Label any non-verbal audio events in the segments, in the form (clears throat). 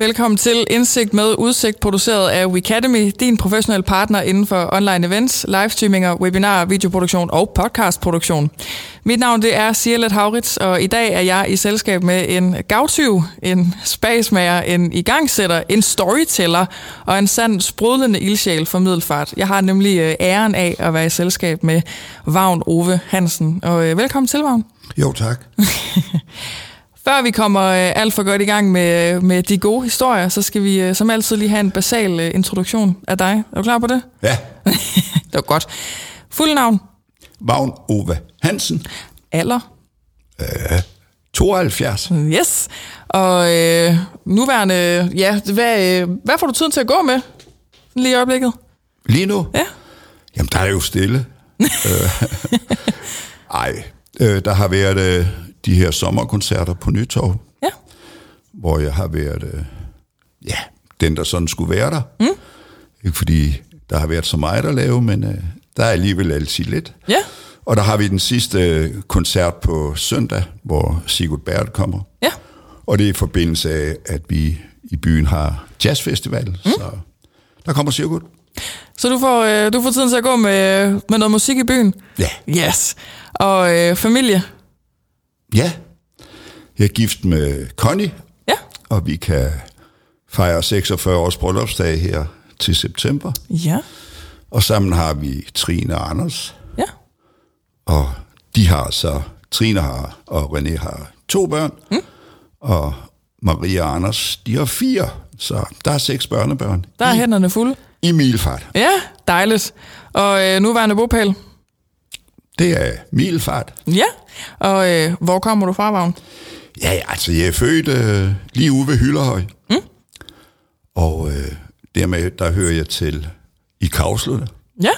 Velkommen til Indsigt med Udsigt, produceret af Wecademy, din professionelle partner inden for online events, livestreaminger, webinarer, videoproduktion og podcastproduktion. Mit navn det er Sierlet Haurits, og i dag er jeg i selskab med en gavtyv, en spasmager, en igangsætter, en storyteller og en sand sprudlende ildsjæl for middelfart. Jeg har nemlig øh, æren af at være i selskab med Vagn Ove Hansen. Og øh, velkommen til, Vagn. Jo, tak. (laughs) Før vi kommer øh, alt for godt i gang med, med de gode historier, så skal vi øh, som altid lige have en basal øh, introduktion af dig. Er du klar på det? Ja. (laughs) det var godt. Fuld navn? Vagn Ove Hansen. Alder? Øh, 72. Yes. Og øh, nuværende, ja, hvad, øh, hvad får du tiden til at gå med lige i øjeblikket? Lige nu? Ja. Jamen, der er jo stille. (laughs) øh, (laughs) ej, øh, der har været øh, de her sommerkoncerter på Nytorv, Ja. hvor jeg har været, øh, ja, den der sådan skulle være der. Mm. Ikke fordi der har været så meget at lave, men øh, der er alligevel altid lidt. Ja. Og der har vi den sidste øh, koncert på søndag, hvor Sigurd Bært kommer. Ja. Og det er i forbindelse af, at vi i byen har jazzfestival, mm. så der kommer Sigurd. Så du får, øh, du får tiden til at gå med, med noget musik i byen? Ja. Yes. Og øh, familie? Ja, jeg er gift med Connie, Ja. og vi kan fejre 46 års bryllupsdag her til september. Ja. Og sammen har vi Trine og Anders, Ja. og de har så, Trine har, og René har to børn, mm. og Maria og Anders, de har fire, så der er seks børnebørn Der er i, hænderne fulde. i milfart. Ja, dejligt. Og øh, nuværende bopæl? Det er milfart. Ja. Og øh, hvor kommer du fra, Vagn? Ja, altså jeg er født øh, lige ude ved Hylderhøj. Mm. Og øh, dermed, der hører jeg til i Kavslunde. Ja.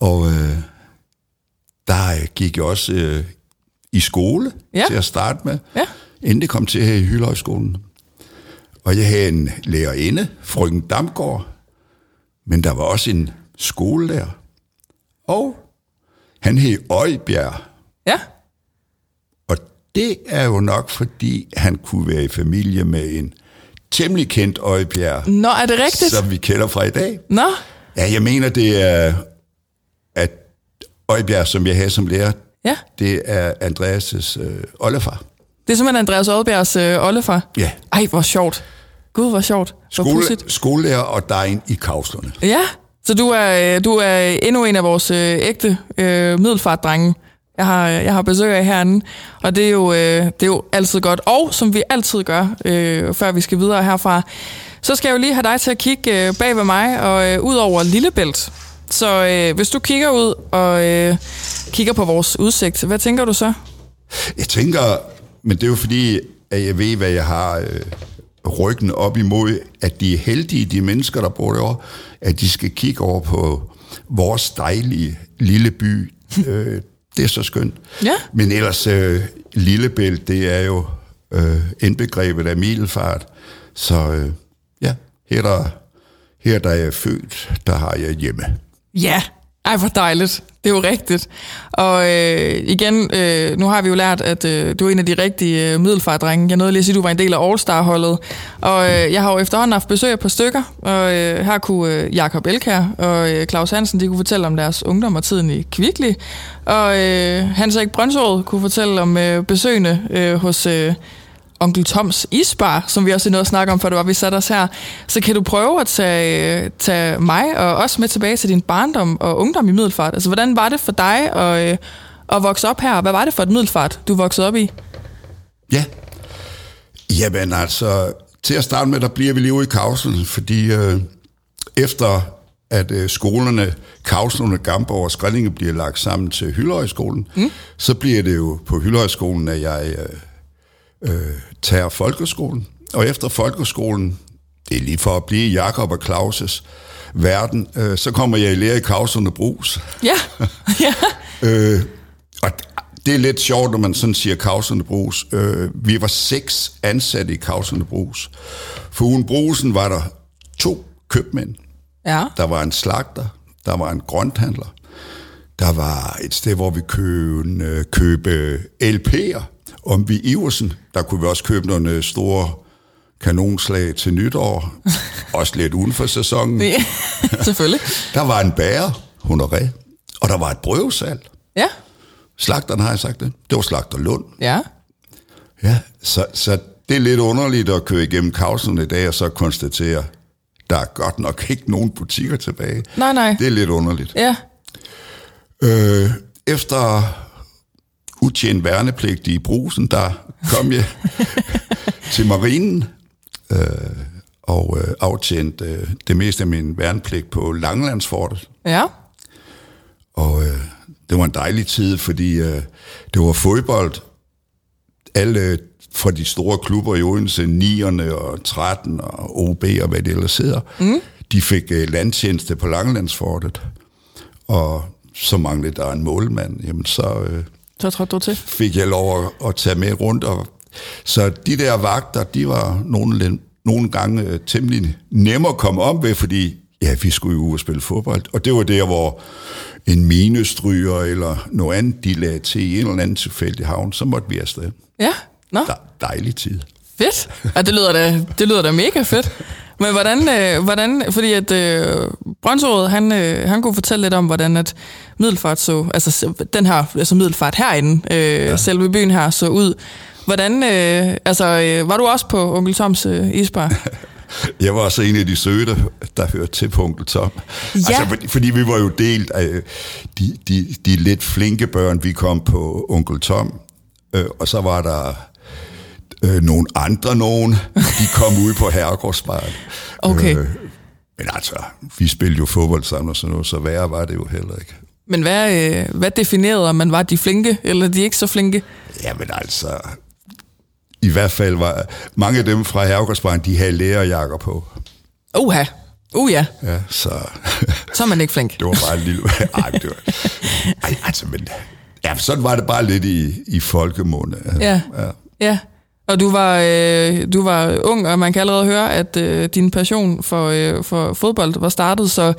Og øh, der øh, gik jeg også øh, i skole Ja. til at starte med, Ja. inden det kom til her i Hyldehøjskolen. Og jeg havde en lærerinde, frøken Damgaard, men der var også en skolelærer. Og han hed Øjbjerg, Ja. og det er jo nok, fordi han kunne være i familie med en temmelig kendt Øjbjerg, Nå, er det rigtigt? som vi kender fra i dag. Nå, Ja, jeg mener, det er, at Øjbjerg, som jeg havde som lærer, ja. det er Andreas' øh, oldefar. Det er simpelthen Andreas Oddbjergs øh, oldefar. Ja. Ej, hvor sjovt. Gud, hvor sjovt. Hvor Skole, pudsigt. skolelærer og dejen i Kavslerne. Ja, så du er, øh, du er endnu en af vores øh, ægte øh, middelfartdrenge, jeg har, øh, jeg har besøg af herinde. Og det er, jo, øh, det er jo altid godt. Og som vi altid gør, øh, før vi skal videre herfra, så skal jeg jo lige have dig til at kigge øh, bag ved mig og øh, ud over Lillebælt. Så øh, hvis du kigger ud og øh, kigger på vores udsigt, hvad tænker du så? Jeg tænker, men det er jo fordi, at jeg ved, hvad jeg har øh, ryggen op imod, at de er heldige, de mennesker, der bor derovre, at de skal kigge over på vores dejlige lille by. (laughs) øh, det er så skønt. Ja. Men ellers, øh, Lillebælt, det er jo øh, indbegrebet af middelfart. Så øh, ja, her der, her der er jeg født, der har jeg hjemme. Ja, ej hvor dejligt. Det er jo rigtigt. Og øh, igen, øh, nu har vi jo lært, at øh, du er en af de rigtige øh, middelfardrenge. Jeg nåede lige at sige, at du var en del af All-Star-holdet. Og øh, jeg har jo efterhånden haft besøg af et par stykker, og øh, her kunne øh, Jakob Elkær og øh, Claus Hansen, de kunne fortælle om deres ungdom og tiden i Kvickly. Og øh, Hans Erik Brøndsåret kunne fortælle om øh, besøgene øh, hos... Øh, Onkel Toms Isbar, som vi også nåede at snakke om, før det var, vi satte os her. Så kan du prøve at tage, tage mig og også med tilbage til din barndom og ungdom i Middelfart. Altså, hvordan var det for dig at, øh, at vokse op her? Hvad var det for et Middelfart, du voksede op i? Ja. Jamen altså, til at starte med, der bliver vi lige ude i Kavslen, fordi øh, efter at øh, skolerne, Kavslerne, Gamborg og Skrællinge bliver lagt sammen til Hyldehøjskolen, mm. så bliver det jo på Hyldehøjskolen, at jeg øh, øh, tager folkeskolen. Og efter folkeskolen, det er lige for at blive Jakob og Claus' verden, øh, så kommer jeg i lære i Kavslerne Brus. Ja, (laughs) ja. Øh, og det er lidt sjovt, når man sådan siger Kavserne Brus. Øh, vi var seks ansatte i Kavserne Brus. For ugen Brusen var der to købmænd. ja. Der var en slagter, der var en grønthandler. Der var et sted, hvor vi købte, øh, købe LP'er. Om vi Iversen, der kunne vi også købe nogle store kanonslag til nytår, (laughs) også lidt uden for sæsonen. Ja, (laughs) selvfølgelig. (laughs) Der var en bager, honoré, og der var et brøvsal. Ja, Slagteren har jeg sagt det. Det var Slagter Lund. ja. Ja, så, så det er lidt underligt at køre igennem kausen i dag og så konstatere, der er godt nok ikke nogen butikker tilbage. Nej, nej. Det er lidt underligt. Ja, Øh, efter utjent værnepligt i brusen, der kom jeg (laughs) til marinen øh, og øh, aftjent øh, det meste af min værnepligt på Langelandsfortet. ja. Og øh, det var en dejlig tid, fordi øh, det var fodbold. Alle fra de store klubber i Odense, 9'erne og 13 og OB og hvad det ellers hedder, mm. de fik øh, landtjeneste på Langelandsfortet. Og så manglede der en målmand. Jamen så øh, Så trådte du til. fik jeg lov at, at tage med rundt. Og, så de der vagter, de var nogle, nogle gange øh, temmelig nemme at komme om ved, fordi ja, vi skulle jo ud og spille fodbold. Og det var der, hvor en minestryger eller noget andet, de lagde til i en eller anden tilfældig havn, så måtte vi afsted. Ja, nå, Der, dejlig tid. fedt. Ja, det lyder da, det lyder da mega fedt. Men hvordan, øh, hvordan fordi at øh, Brøndsrådet, han, øh, han kunne fortælle lidt om, hvordan at Middelfart så, altså den her, altså Middelfart herinde, øh, ja. selve byen her, så ud. Hvordan, øh, altså, øh, var du også på Onkel Toms øh, isbar? (laughs) Jeg var også en af de søde, der, der hørte til på onkel Tom. Ja. Altså, fordi, fordi vi var jo delt af de, de, de lidt flinke børn, vi kom på onkel Tom. Øh, og så var der øh, nogle andre nogen, de kom (laughs) ud på herregårdsbaren. Okay. Øh, men altså, vi spillede jo fodbold sammen og sådan noget, så værre var det jo heller ikke. Men hvad, øh, hvad definerede, om man var de flinke, eller de ikke så flinke? Jamen altså, i hvert fald var mange af dem fra herregårdsbaren, de havde lærerjakker på. Uha, uh ja, Ja, så... så er man ikke flink. (laughs) Det var bare en lille... (laughs) Ej, det var... Ej, altså, men... Ja, sådan var det bare lidt i, i folkemunde. Ja, ja. ja. Og du var, øh, du var ung, og man kan allerede høre, at øh, din passion for, øh, for fodbold var startet. Så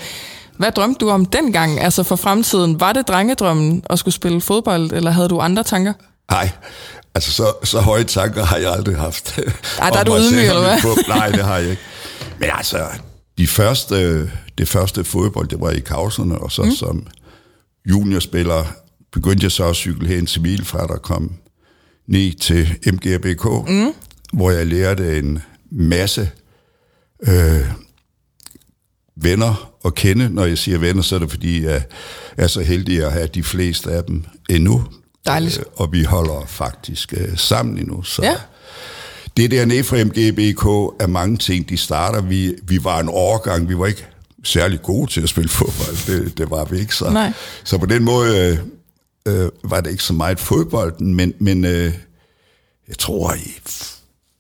hvad drømte du om dengang, altså for fremtiden? Var det drengedrømmen at skulle spille fodbold, eller havde du andre tanker? Ej, altså så, så høje tanker har jeg aldrig haft. (laughs) Ej, der er du ydmyg, eller hvad? Nej, det har jeg ikke. Men altså, de første, det første fodbold, det var i kauserne, og så mm. som juniorspiller begyndte jeg så at cykle hen til Milfart og kom ned til MGBK, mm. hvor jeg lærte en masse øh, venner at kende. Når jeg siger venner, så er det fordi, jeg er så heldig at have de fleste af dem endnu. Dejligt. Øh, og vi holder faktisk øh, sammen endnu. Så Ja. det dernede fra MGBK er mange ting, de starter. Vi, vi var en overgang, vi var ikke særlig gode til at spille fodbold. Det, det var vi ikke. Så, Nej. så på den måde øh, var det ikke så meget fodbolden, men, men øh, jeg tror i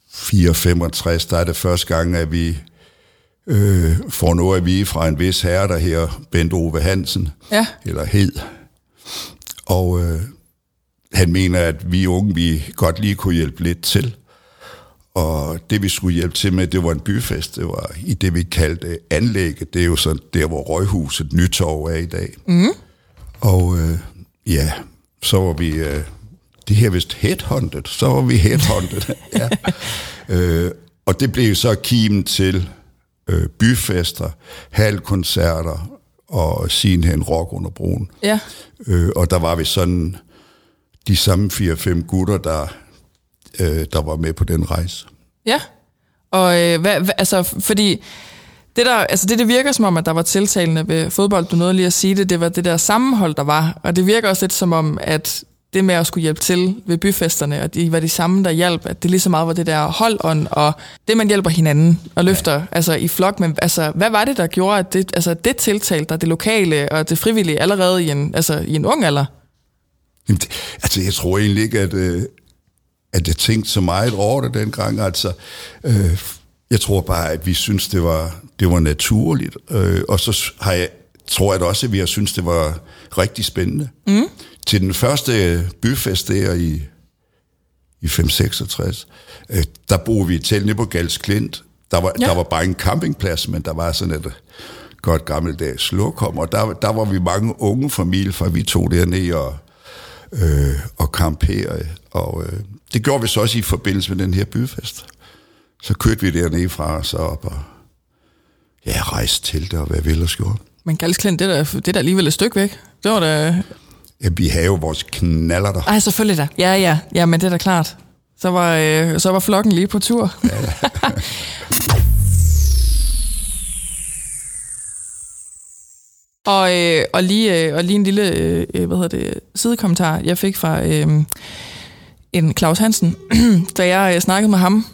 4-65, der er det første gang, at vi øh, får noget at vide fra en vis herre, der her Bent Ove Hansen, Ja. eller hed. Og øh, han mener, at vi unge, vi godt lige kunne hjælpe lidt til. Og det, vi skulle hjælpe til med, det var en byfest. Det var i det, vi kaldte anlægget. Det er jo sådan der, hvor Røghuset Nytorv er i dag. Mm. Og øh, ja, så var vi... Øh, det her vist headhunted. Så var vi headhunted. (laughs) ja. øh, og det blev så kimen til øh, byfester, halvkoncerter og sidenhen rock under broen. Ja, Øh, og der var vi sådan de samme 4-5 gutter, der, øh, der var med på den rejse. ja. Og øh, hvad, hvad, altså, fordi det, der, altså det, det virker som om, at der var tiltalende ved fodbold, du nåede lige at sige det, det var det der sammenhold, der var. Og det virker også lidt som om, at det med at skulle hjælpe til ved byfesterne, og de var de samme, der hjalp, at det lige så meget var det der holdånd, og det, man hjælper hinanden og løfter ja. altså, i flok. Men altså, hvad var det, der gjorde, at det, altså, det tiltalte dig, det lokale og det frivillige, allerede i en, altså, i en ung alder? Jamen, det, altså, jeg tror egentlig ikke, at, øh, at jeg tænkte så meget over det dengang. Altså, øh, jeg tror bare, at vi synes det var, det var naturligt. Øh, og så har jeg, tror jeg da også, at vi har synes det var rigtig spændende. Mm. Til den første byfest der i, i 566, øh, der boede vi i et telt nede på Gals Klint. Der var, Ja. der var bare en campingplads, men der var sådan et godt gammeldags slukkom, og der, der var vi mange unge familier, for vi tog derned og, øh, og camperede. Og øh, det gjorde vi så også i forbindelse med den her byfest. Så kørte vi dernede fra og så op og ja, rejste til det og hvad vi ellers gjorde. Men Galsklint, det er, da, det er da alligevel et stykke væk. Det var da... Ja, vi havde jo vores knaller der. Ej, selvfølgelig da. Ja, ja. Ja, men det er da klart. Så var, øh, så var flokken lige på tur. Ja. (laughs) og, øh, og, lige, øh, og lige en lille øh, hvad hedder det, sidekommentar, jeg fik fra øh, en Claus Hansen, (clears throat) da jeg øh, snakkede med ham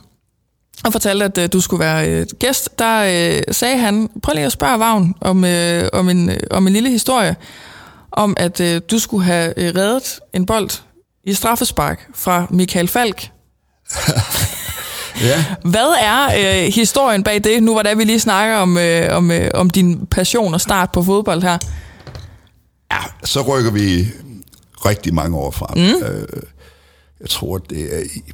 og fortalte, at øh, du skulle være øh, gæst, der øh, sagde han, prøv lige at spørge Vagn om, øh, om, en, øh, om en lille historie, om at øh, du skulle have øh, reddet en bold i straffespark fra Michael Falk. ja. Hvad er øh, historien bag det, nu hvor der vi lige snakker om, øh, om, øh, om din passion og start på fodbold her? Ja, så rykker vi rigtig mange år frem. Mm. Øh, jeg tror, det er i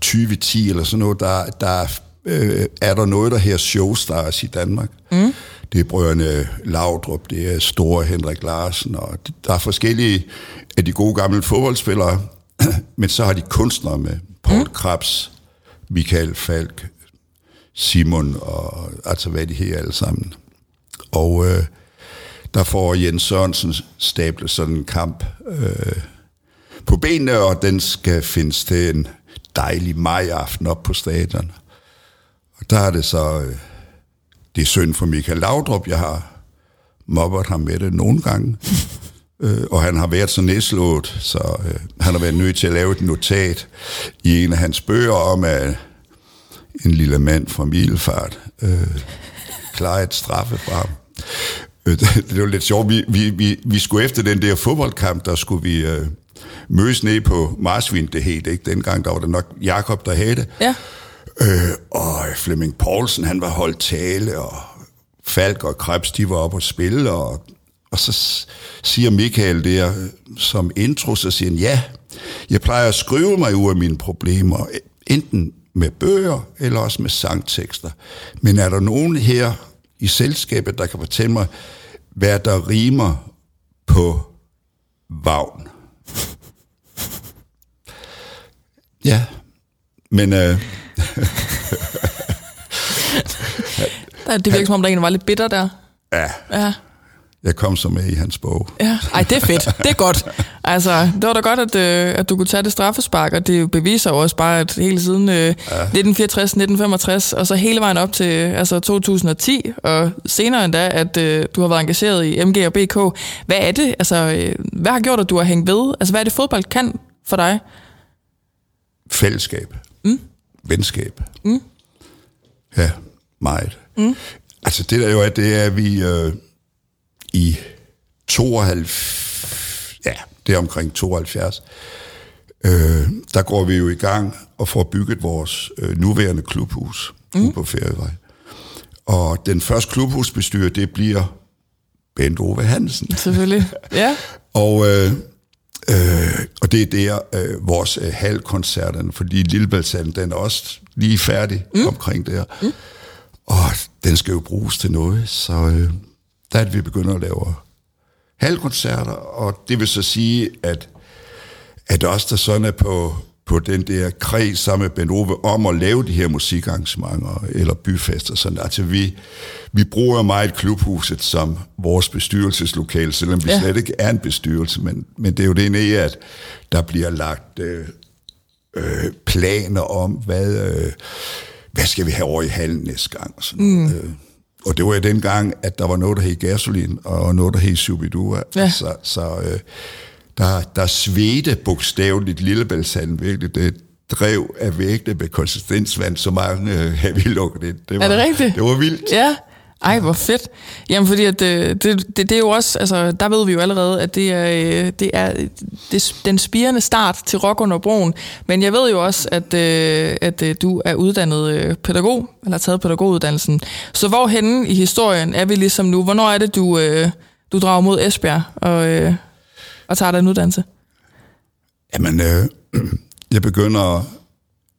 2010 eller sådan noget, der, der øh, er der noget, der her Showstars i Danmark. Mm. Det er brødrene Laudrup, det er store Henrik Larsen, og der er forskellige af de gode gamle fodboldspillere, (clears throat) men så har de kunstnere med. Paul mm. Krabs, Michael Falk, Simon, og altså hvad de her alle sammen. Og øh, der får Jens Sørensen stablet sådan en kamp øh, på benene, og den skal findes til en dejlig majaften op på stadion. Og der er det så, øh, det er synd for Michael Laudrup, jeg har mobbet ham med det nogle gange. (laughs) øh, og han har været så nedslået, så øh, han har været nødt til at lave et notat i en af hans bøger om, at en lille mand fra Milfart øh, klarer et straffe fra ham. Øh, (laughs) det, det var lidt sjovt. Vi, vi, vi, vi skulle efter den der fodboldkamp, der skulle vi... Øh, mødes ned på Marsvin, det hed ikke. Dengang der var det nok Jakob der havde det. Ja. Øh, og Flemming Poulsen, han var holdt tale, og Falk og Krebs, de var oppe og spille, og, og så siger Michael der som intro, så siger han, ja, jeg plejer at skrive mig ud af mine problemer, enten med bøger, eller også med sangtekster. Men er der nogen her i selskabet, der kan fortælle mig, hvad der rimer på vagn? Ja, men... Øh, (laughs) det virker som om, der en var lidt bitter der. Ja. ja. Jeg kom så med i hans bog. Ja, ej, det er fedt. Det er godt. (laughs) Altså, det var da godt, at, øh, at du kunne tage det straffespark, og det beviser jo også bare, at hele siden øh, ja. 1964, 1965, og så hele vejen op til altså 2010, og senere endda, at øh, du har været engageret i MG og BK. Hvad er det? Altså, øh, hvad har gjort, at du har hængt ved? Altså, hvad er det, fodbold kan for dig? Fællesskab. Mm. Venskab. Mm. Ja, meget. Mm. Altså, det der jo er, det er, at vi... Øh, i 72, ja, det er omkring 72, øh, der går vi jo i gang og får bygget vores øh, nuværende klubhus mm. på Færøvej. Og den første klubhusbestyrer, det bliver Bent Ove Hansen. Selvfølgelig, ja. og, øh, øh, og det er der øh, vores øh, halvkoncerten, fordi Lillebæltshallen, den er også lige færdig mm. omkring der. Mm. Og den skal jo bruges til noget, så... Øh, der er det, vi begynder at lave halvkoncerter, og det vil så sige, at, at også der sådan er på, på den der kreds sammen med Ben Ove om at lave de her musikarrangementer eller byfester. Sådan. Altså vi, vi bruger meget klubhuset som vores bestyrelseslokale, selvom vi ja. slet ikke er en bestyrelse, men, men det er jo det ene, at der bliver lagt øh, øh, planer om, hvad, øh, hvad skal vi have over i hallen næste gang. Sådan, mm. øh, og det var jo dengang, at der var noget, der hed gasolin, og noget, der hed Subidua. Ja. Så, så øh, der, der svedte bogstaveligt Lillebæltshallen virkelig. Det drev af vægte med konsistensvand, så mange øh, havde (laughs) vi lukket ind. Det var, er det rigtigt? Det var vildt. Ja. Ej, hvor fedt. Jamen, fordi at, øh, det, det, det, er jo også, altså, der ved vi jo allerede, at det er, øh, det er det, den spirende start til Rock under broen. Men jeg ved jo også, at, øh, at du er uddannet pædagog, eller har taget pædagoguddannelsen. Så hvor henne i historien er vi ligesom nu? Hvornår er det, du, du drager mod Esbjerg og, og tager den uddannelse? Jamen, øh, (clears throat) jeg begynder...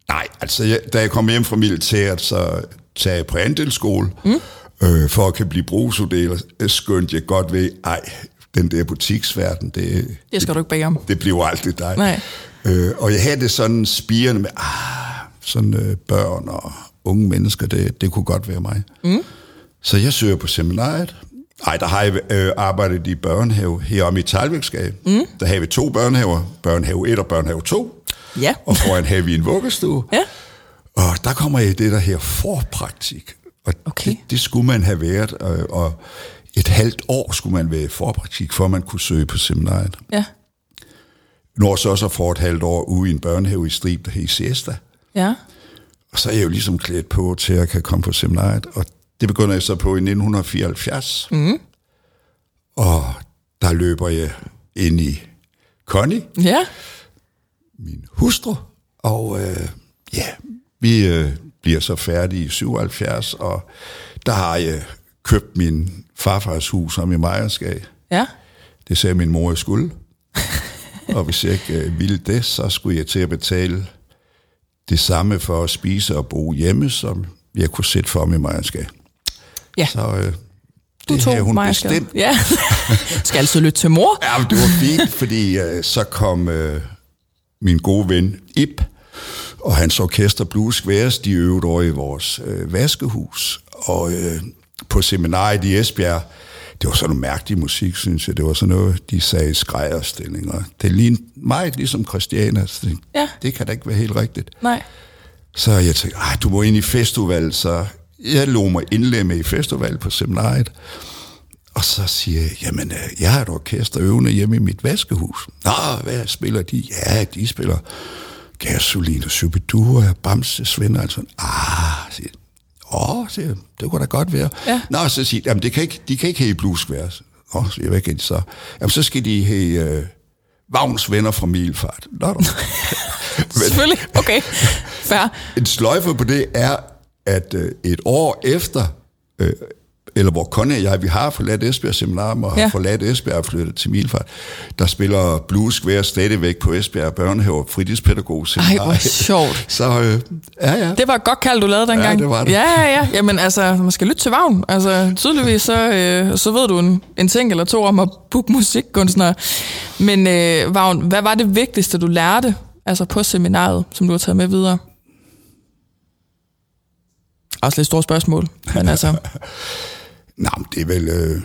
Nej, altså, jeg, da jeg kom hjem fra militæret, så tager jeg på andelsskole. Mm øh, for at kan blive brugsuddeler, skønt jeg godt ved, ej, den der butiksverden, det, det skal du ikke bage om. Det bliver aldrig dig. Nej. Øh, og jeg havde det sådan spirende med, ah, sådan øh, børn og unge mennesker, det, det kunne godt være mig. Mm. Så jeg søger på seminariet. Ej, der har jeg øh, arbejdet i børnehave heromme i Talvæksgade. Mm. Der har vi to børnehaver, børnehave 1 og børnehave 2. Ja. Og foran har vi en vuggestue. Ja. Og der kommer jeg i det der her forpraktik. Og Okay. det, det skulle man have været, og, og et halvt år skulle man være i forpraktik, for man kunne søge på seminariet. Ja. Når så så for et halvt år ude i en børnehave i Strib, der hed Siesta. Ja. Og så er jeg jo ligesom klædt på til at kan komme på seminariet, og det begynder jeg så på i 1974. Mm. Og der løber jeg ind i Connie, Ja. min hustru, og øh, ja, vi øh, bliver så færdige i 77, og der har jeg købt min farfars hus om i Mejerskab. Ja. Det sagde min mor, jeg skulle. (laughs) og hvis jeg ikke øh, ville det, så skulle jeg til at betale det samme for at spise og bo hjemme, som jeg kunne sætte for mig i Mejerskab. Ja. Så øh, Du det tog havde hun mig bestemt. Ja. (laughs) Skal altid lytte til mor. Ja, men det var fint, fordi øh, så kom øh, min gode ven Ip og hans orkester Blues Squares, de øvede over i vores øh, vaskehus. Og øh, på seminariet i Esbjerg, det var sådan noget mærkelig musik, synes jeg. Det var sådan noget, de sagde skrejerstillinger. Det lignede meget ligesom Christiana. Så det, Ja. det kan da ikke være helt rigtigt. Nej. Så jeg tænkte, Ej, du må ind i festival, så jeg lå mig indlemme i festival på seminariet. Og så siger jeg, jamen, øh, jeg har et orkester øvende hjemme i mit vaskehus. Nå, hvad spiller de? Ja, de spiller Gasolin og Superdure, Bamse, Svend og sådan. Ah, siger. Åh, siger jeg, det kunne da godt være. Ja. Nå, så siger jeg, jamen, det kan ikke, de kan ikke have blues squares. Åh, siger jeg, hvad kan de så? Jamen, så skal de have øh, Vagns venner fra Milfart. Nå, nå. (laughs) Selvfølgelig. Okay. Fair. En sløjfe på det er, at øh, et år efter, øh, eller hvor Conny og jeg, vi har forladt Esbjerg Seminarium og har Ja. forladt Esbjerg og flyttet til Milfart, der spiller Blues Square stadigvæk på Esbjerg Børnehave og fritidspædagog Ej, hvor sjovt. (laughs) Så øh, ja, ja. Det var et godt kald, du lavede dengang. det var det. Ja, ja, ja. Jamen altså, man skal lytte til Vagn. Altså, tydeligvis så, øh, så ved du en, en ting eller to om at booke musikkunstnere. Men øh, Vagn, hvad var det vigtigste, du lærte altså på seminaret, som du har taget med videre? Også lidt store spørgsmål, men (laughs) altså... Nå, men det er vel... Øh,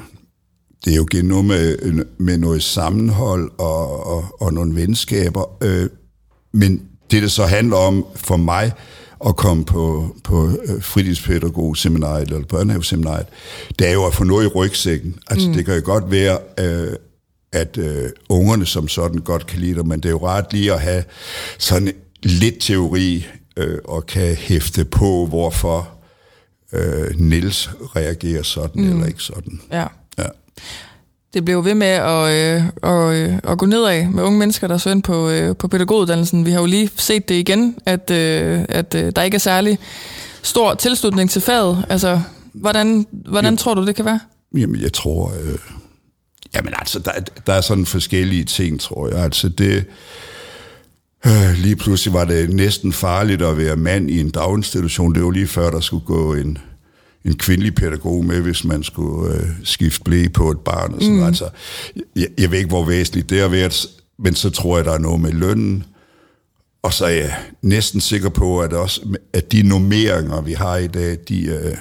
det er jo igen noget med, med noget sammenhold og, og, og nogle venskaber. Øh, men det, det så handler om for mig at komme på, på øh, fritidspædagogseminariet eller børnehaveseminariet, det er jo at få noget i rygsækken. Altså, mm. det kan jo godt være, øh, at øh, ungerne som sådan godt kan lide det, men det er jo rart lige at have sådan lidt teori øh, og kan hæfte på, hvorfor øh, Niels reagerer sådan mm. eller ikke sådan. Ja. Ja. Det blev ved med at, øh, at, øh, at gå nedad med unge mennesker, der søger ind på, øh, på pædagoguddannelsen. Vi har jo lige set det igen, at, øh, at øh, der ikke er særlig stor tilslutning til faget. Altså, hvordan, hvordan Jamen. tror du, det kan være? Jamen, jeg tror... Øh, jamen, altså, der, der er sådan forskellige ting, tror jeg. Altså, det... Øh, lige pludselig var det næsten farligt at være mand i en daginstitution. Det var lige før, der skulle gå en, en kvindelig pædagog med, hvis man skulle øh, skifte blæ på et barn. Og sådan. Mm. Altså, jeg, jeg ved ikke, hvor væsentligt det har været, men så tror jeg, der er noget med lønnen. Og så er jeg næsten sikker på, at, også, at de normeringer, vi har i dag, de, øh,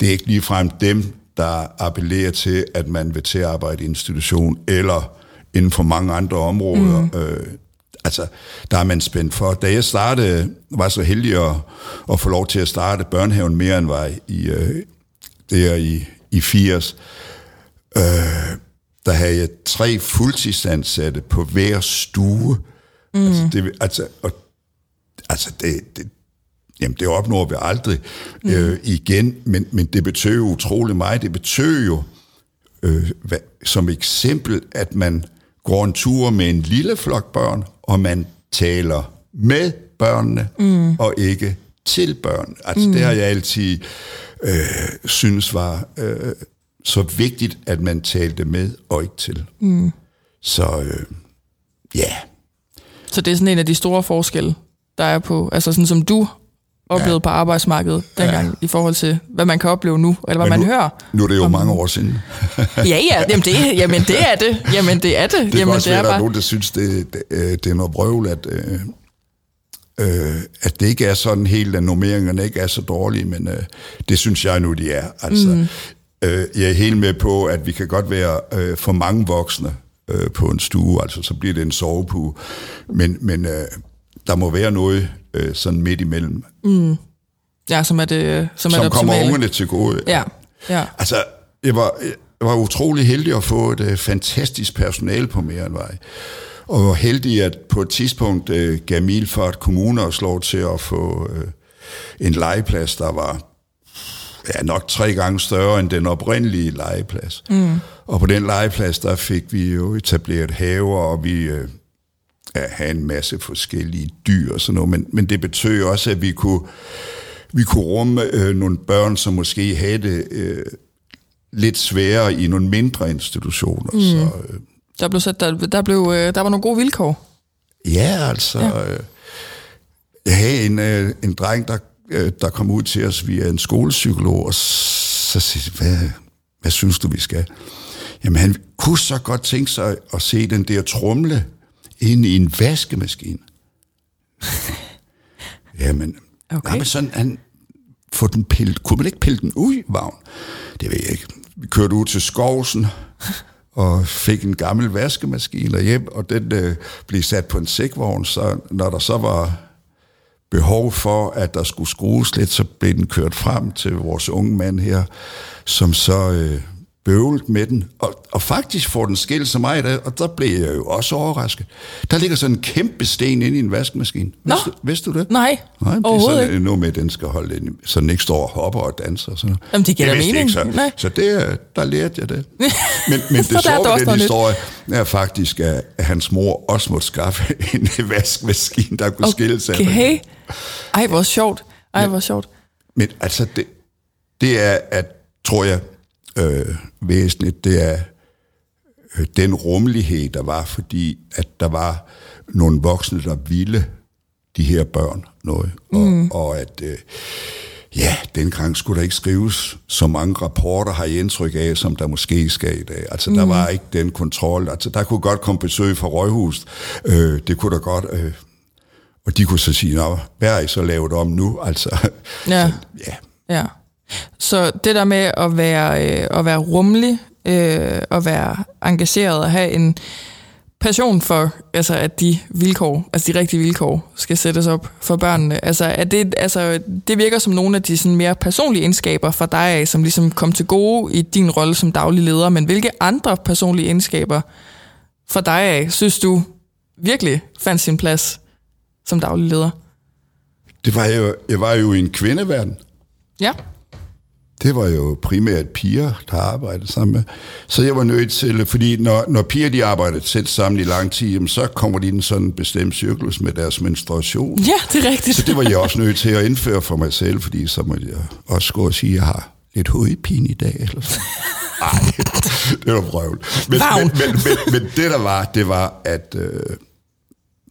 det er ikke ligefrem dem, der appellerer til, at man vil til at arbejde i institution, eller inden for mange andre områder. Mm. Øh, altså, der er man spændt for. Da jeg startede, var så heldig at, at få lov til at starte børnehaven mere end var i, øh, der i, i 80, øh, der havde jeg tre fuldtidsansatte på hver stue. Mm. Altså, det, altså, og, altså det, det, Jamen, det opnår vi aldrig mm. øh, igen, men, men det betyder jo utrolig meget. Det betyder jo øh, hvad, som eksempel, at man går en tur med en lille flok børn, og man taler med børnene, mm. og ikke til børn. Altså, mm. det har jeg altid øh, synes var øh, så vigtigt, at man talte med og ikke til. Mm. Så øh, ja, Så det er sådan en af de store forskelle, der er på, altså sådan som du oplevede ja. på arbejdsmarkedet dengang, ja. i forhold til, hvad man kan opleve nu, eller hvad Men man nu, hører. nu er det jo mange år siden. (laughs) Ja, ja, jamen det, jamen det er det. Jamen det er det. Det kan jamen, også det være, er at der er bare... nogen, der synes, det, det, øh, det er noget brøvl, at, øh, øh, at det ikke er sådan helt, at normeringerne ikke er så dårlige, men øh, det synes jeg nu, de er. Altså, mm. øh, jeg er helt med på, at vi kan godt være øh, for mange voksne øh, på en stue, altså så bliver det en sovepue, men, men øh, der må være noget øh, sådan midt imellem. Mm. Ja, som er det Som, som er det kommer ungerne til gode. Ja, ja. Altså, jeg var, jeg var utrolig heldig at få et uh, fantastisk personale på Merenvej. Og var heldig, at på et tidspunkt uh, gav Milfart Kommune os lov til at få uh, en legeplads, der var ja, nok tre gange større end den oprindelige legeplads. Mm. Og på den legeplads, der fik vi jo etableret haver, og vi uh, ja, havde en masse forskellige dyr og sådan noget. Men, men det betød også, at vi kunne, vi kunne rumme uh, nogle børn, som måske havde det... Uh, lidt sværere i nogle mindre institutioner. Mm. Så, øh, der, blev sat, der, der, blev, øh, der var nogle gode vilkår. Ja, altså... Ja. Øh, jeg havde en, øh, en dreng, der, øh, der kom ud til os via en skolepsykolog, og så siger hvad, hvad synes du, vi skal? Jamen, han kunne så godt tænke sig at se den der trumle ind i en vaskemaskine. (laughs) Jamen, okay. jamen sådan, han, få den pillet. Kunne man ikke pille den ud vagn? Det ved jeg ikke vi kørte ud til Skovsen (laughs) og fik en gammel vaskemaskine hjem, og den øh, blev sat på en sækvogn, så når der så var behov for, at der skulle skrues lidt, så blev den kørt frem til vores unge mand her, som så øh, bøvlet med den, og, og faktisk får den skilt så meget, og der blev jeg jo også overrasket. Der ligger sådan en kæmpe sten inde i en vaskemaskine. Nå. Vidste, vidste du det? Nej, Nej det er sådan ikke. noget med, at den skal holde ind, så den ikke står og hopper og danser. Så. Jamen, det giver det mening. Ikke, så, Nej. så det, der lærte jeg det. (laughs) Men, men det sjove ved den historie er faktisk, at hans mor også måtte skaffe (laughs) en vaskemaskine, der kunne okay. skille sig. Okay. Ej, hvor sjovt. Ej, hvor sjovt. Men altså, det, det er, at, tror jeg, øh, væsentligt, det er øh, den rummelighed, der var, fordi at der var nogle voksne, der ville de her børn noget, og, mm. og at øh, ja, dengang skulle der ikke skrives så mange rapporter, har I indtryk af, som der måske skal i dag. Altså, mm. der var ikke den kontrol. Altså, der kunne godt komme besøg fra Røghus. Øh, det kunne der godt... Øh, og de kunne så sige, Nå, hvad er I så lavet om nu? Altså, ja. (laughs) Så, ja. ja. Så det der med at være, øh, at være rummelig, øh, at være engageret og have en passion for, altså at de vilkår, altså de rigtige vilkår, skal sættes op for børnene. Altså, at det, altså, det virker som nogle af de sådan mere personlige egenskaber for dig af, som ligesom kom til gode i din rolle som daglig leder, men hvilke andre personlige egenskaber for dig af, synes du virkelig fandt sin plads som daglig leder? Det var jo, jeg var jo i en kvindeverden. Ja det var jo primært piger, der arbejdede sammen med. Så jeg var nødt til, fordi når, når piger de arbejder tæt sammen i lang tid, så kommer de i en sådan bestemt cyklus med deres menstruation. Ja, det er rigtigt. Så det var jeg også nødt til at indføre for mig selv, fordi så må jeg også gå og sige, at jeg har lidt hovedpine i dag. Eller så. (laughs) Ej, det var prøvet. Men, men, men, men, men det der var, det var, at... Øh,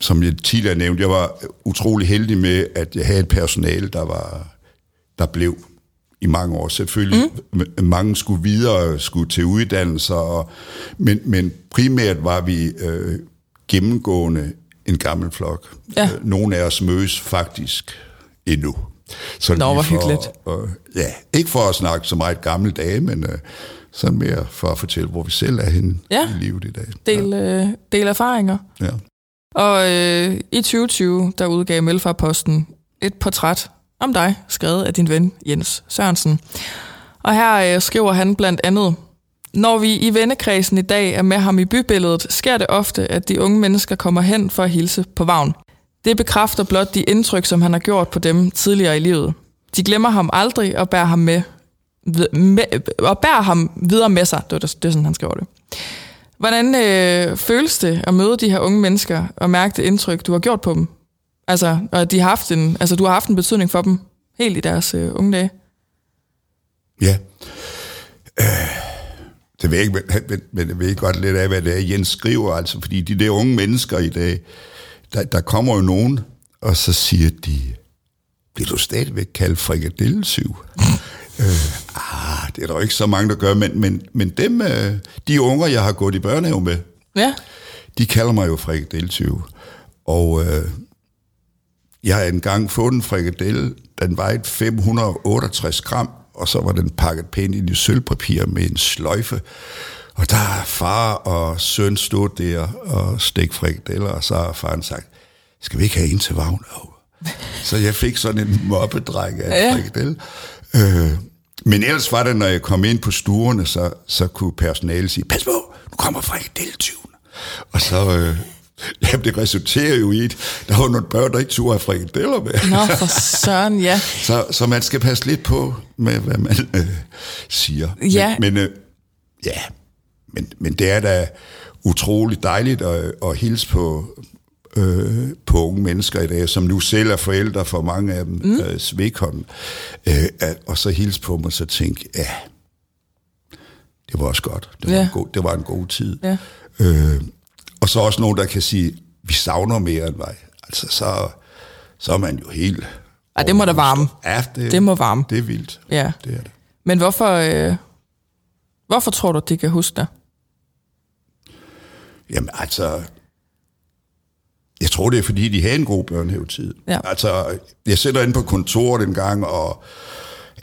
som jeg tidligere nævnte, jeg var utrolig heldig med, at jeg havde et personale, der var der blev i mange år. Selvfølgelig, mm. mange skulle videre, skulle til uddannelser, og, men, men primært var vi øh, gennemgående en gammel flok. Ja. Øh, nogle af os mødes faktisk endnu. Så Nå, hvor hyggeligt. Øh, ja, ikke for at snakke så meget gamle dage, men øh, sådan mere for at fortælle, hvor vi selv er henne ja. i livet i dag. Del, ja. øh, del erfaringer. Ja. Og øh, i 2020, der udgav Melfarposten et portræt om dig, skrevet af din ven Jens Sørensen. Og her øh, skriver han blandt andet, når vi i vennekredsen i dag er med ham i bybilledet, sker det ofte, at de unge mennesker kommer hen for at hilse på vagn. Det bekræfter blot de indtryk, som han har gjort på dem tidligere i livet. De glemmer ham aldrig og bærer ham med, med og bærer ham videre med sig. Det, var det, det er sådan, han skriver det. Hvordan øh, føles det at møde de her unge mennesker og mærke det indtryk, du har gjort på dem? Altså, og de har haft en, altså, du har haft en betydning for dem helt i deres øh, unge dage. Ja. Øh, det ved jeg ikke, men, men jeg ved godt lidt af, hvad det er, Jens skriver, altså, fordi de der unge mennesker i dag, der, der kommer jo nogen, og så siger de, bliver du stadigvæk kaldt frikadillesyv? øh, ah, det er der jo ikke så mange, der gør, men, men, men dem, øh, de unger, jeg har gået i børnehave med, ja. de kalder mig jo frikadillesyv. Og øh, jeg har engang fået en frikadelle, den vejede 568 gram, og så var den pakket pænt ind i sølvpapir med en sløjfe. Og der er far og søn stod der og stik frikadeller, og så har faren sagt, skal vi ikke have en til vagn? Så jeg fik sådan en mobbedræk af ja. frikadelle. Øh, men ellers var det, når jeg kom ind på stuerne, så, så kunne personalet sige, pas på, nu kommer frikadelletyven. Og så... Øh, (laughs) Jamen, det resulterer jo i, at der var nogle børn, der ikke turde have frikadeller med. Nå, for søren, ja. (laughs) så, så man skal passe lidt på med, hvad man øh, siger. Ja. Men, men øh, ja, men, men det er da utroligt dejligt at, at hilse på, øh, på unge mennesker i dag, som nu selv er forældre for mange af dem, mm. øh, svedkommende. Øh, og så hilse på dem og så tænke, ja, det var også godt. Det var, ja. en, god, det var en god tid. Ja. Øh, og så også nogen, der kan sige, vi savner mere end mig. Altså, så, så er man jo helt... Ja, det må da varme. Ja, det, det må varme. Det er vildt. Ja. Det er det. Men hvorfor, øh, hvorfor tror du, de kan huske dig? Jamen altså, jeg tror, det er, fordi de havde en god børnehavetid. Ja. Altså, jeg sætter ind på kontoret en gang, og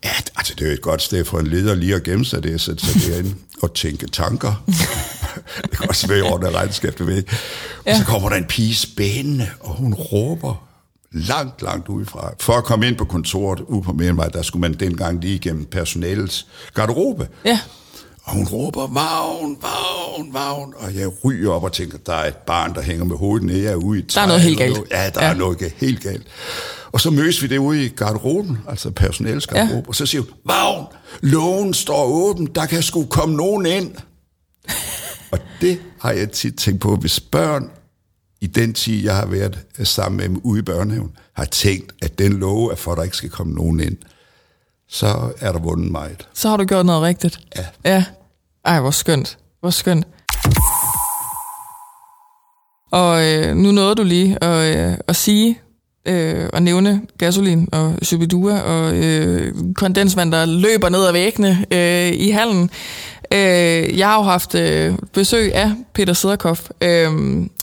ja, altså, det er et godt sted for en leder lige at gemme sig det, at sætte sig derinde og tænke tanker. (laughs) det kan også være over det regnskab, det ved Og så kommer der en pige spændende, og hun råber langt, langt udefra. For at komme ind på kontoret ude på Merenvej, der skulle man dengang lige igennem personalets garderobe. Ja. Og hun råber, vagn, vagn, vagn. Og jeg ryger op og tænker, der er et barn, der hænger med hovedet nede. Jeg er ude i der er noget helt galt. Ja, der ja. er noget helt galt. Og så mødes vi det ude i garderoben, altså personalets garderobe. Ja. Og så siger hun, vagn, lågen står åben, der kan sgu komme nogen ind. (laughs) og det har jeg tit tænkt på, hvis børn i den tid, jeg har været sammen med dem ude i børnehaven, har tænkt, at den love er for, at der ikke skal komme nogen ind, så er der vundet meget. Så har du gjort noget rigtigt. Ja. Ja. Ej, hvor skønt. Hvor skønt. Og øh, nu nåede du lige at, øh, at sige øh, og nævne gasolin og Shubidua og øh, kondensvand, der løber ned ad væggene øh, i hallen. Øh, jeg har jo haft øh, besøg af Peter Sederkoff, øh,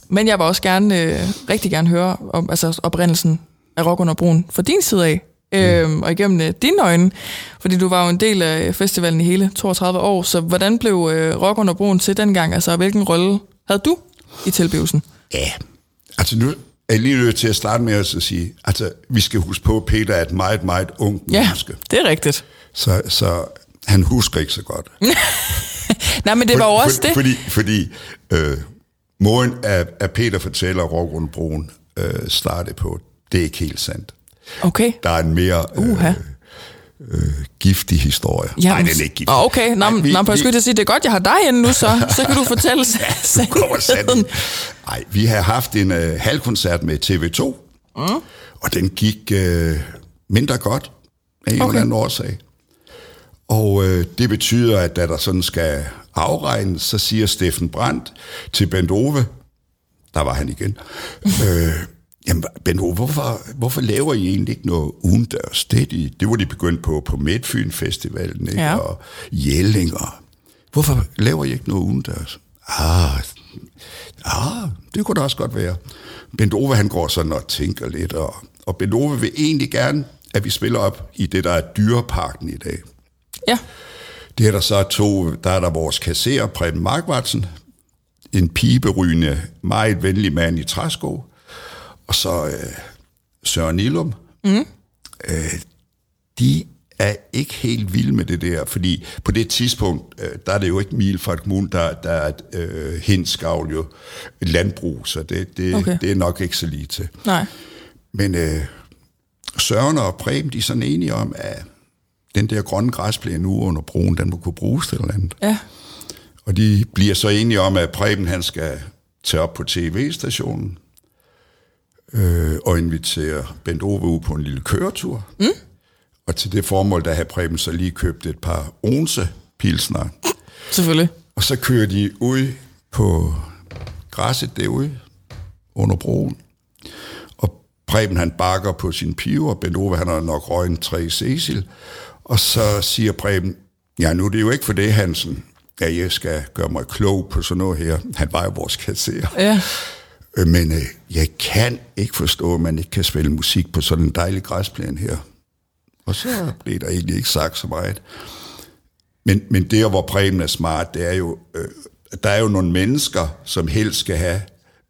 men jeg vil også gerne, øh, rigtig gerne høre om altså oprindelsen af Rock under Broen fra din side af, øh, mm. og igennem øh, dine øjne, fordi du var jo en del af festivalen i hele 32 år, så hvordan blev øh, Rock under Broen til dengang? Altså, hvilken rolle havde du i tilblivelsen? Ja, altså nu er lige nødt til at starte med at sige, altså vi skal huske på, at Peter er et meget, meget ung ja, menneske. det er rigtigt. Så, så han husker ikke så godt. (laughs) Nej, men det var jo også for, det. Fordi, fordi øh, måden, at, at Peter fortæller Rock under Broen øh, startede på, det er ikke helt sandt. Okay. Der er en mere... Uh-huh. Øh, giftig historie. Jamen, Nej, den er ikke giftig. Okay, nå, Nej, vi, nå, jeg skulle sige, det er godt, jeg har dig inde nu, så, (laughs) så kan du fortælle (laughs) sandheden. Nej, vi har haft en øh, halvkoncert med TV2, mm. og den gik øh, mindre godt af en okay. eller anden årsag. Og øh, det betyder, at da der sådan skal afregnes, så siger Steffen Brandt til Bent Ove, der var han igen, øh, Jamen, Benno, hvorfor, hvorfor laver I egentlig ikke noget udendørs? Det, de, det var de begyndt på på Midtfyn Festivalen, ikke? Ja. og Jelling. Og, hvorfor laver I ikke noget udendørs? Ah, ah, det kunne da også godt være. Bent Ove, han går sådan og tænker lidt, og, og Bent Ove vil egentlig gerne, at vi spiller op i det, der er dyreparken i dag. Ja. Det er der så to, der er der vores kasserer, Preben Markvartsen, en pibebrygende, meget venlig mand i træsko, og så øh, Søren Ilum. Mm. Øh, de er ikke helt vilde med det der, fordi på det tidspunkt, øh, der er det jo ikke mil fra et kommune, der, der er et øh, henskavl jo et landbrug, så det, det, okay. det er nok ikke så lige til. Nej. Men øh, Søren og Preben, de er sådan enige om, at den der grønne græsplæne nu under broen, den må kunne bruges til eller andet. Ja. Og de bliver så enige om, at Preben han skal tage op på tv-stationen, øh, og invitere Bent Ove ud på en lille køretur. Mm. Og til det formål, der har Preben så lige købt et par onse pilsner. Selvfølgelig. Og så kører de ud på græsset derude under broen. Og Preben han bakker på sin pive, og Bent Ove han har nok røget tre Cecil. Og så siger Preben, ja nu er det jo ikke for det, Hansen, at jeg skal gøre mig klog på sådan noget her. Han var jo vores kasserer. Ja. Øh, Men øh, jeg kan ikke forstå, at man ikke kan spille musik på sådan en dejlig græsplæne her. Og så blev der egentlig ikke sagt så meget. Men, men der, hvor Preben er smart, det er jo, øh, der er jo nogle mennesker, som helst skal have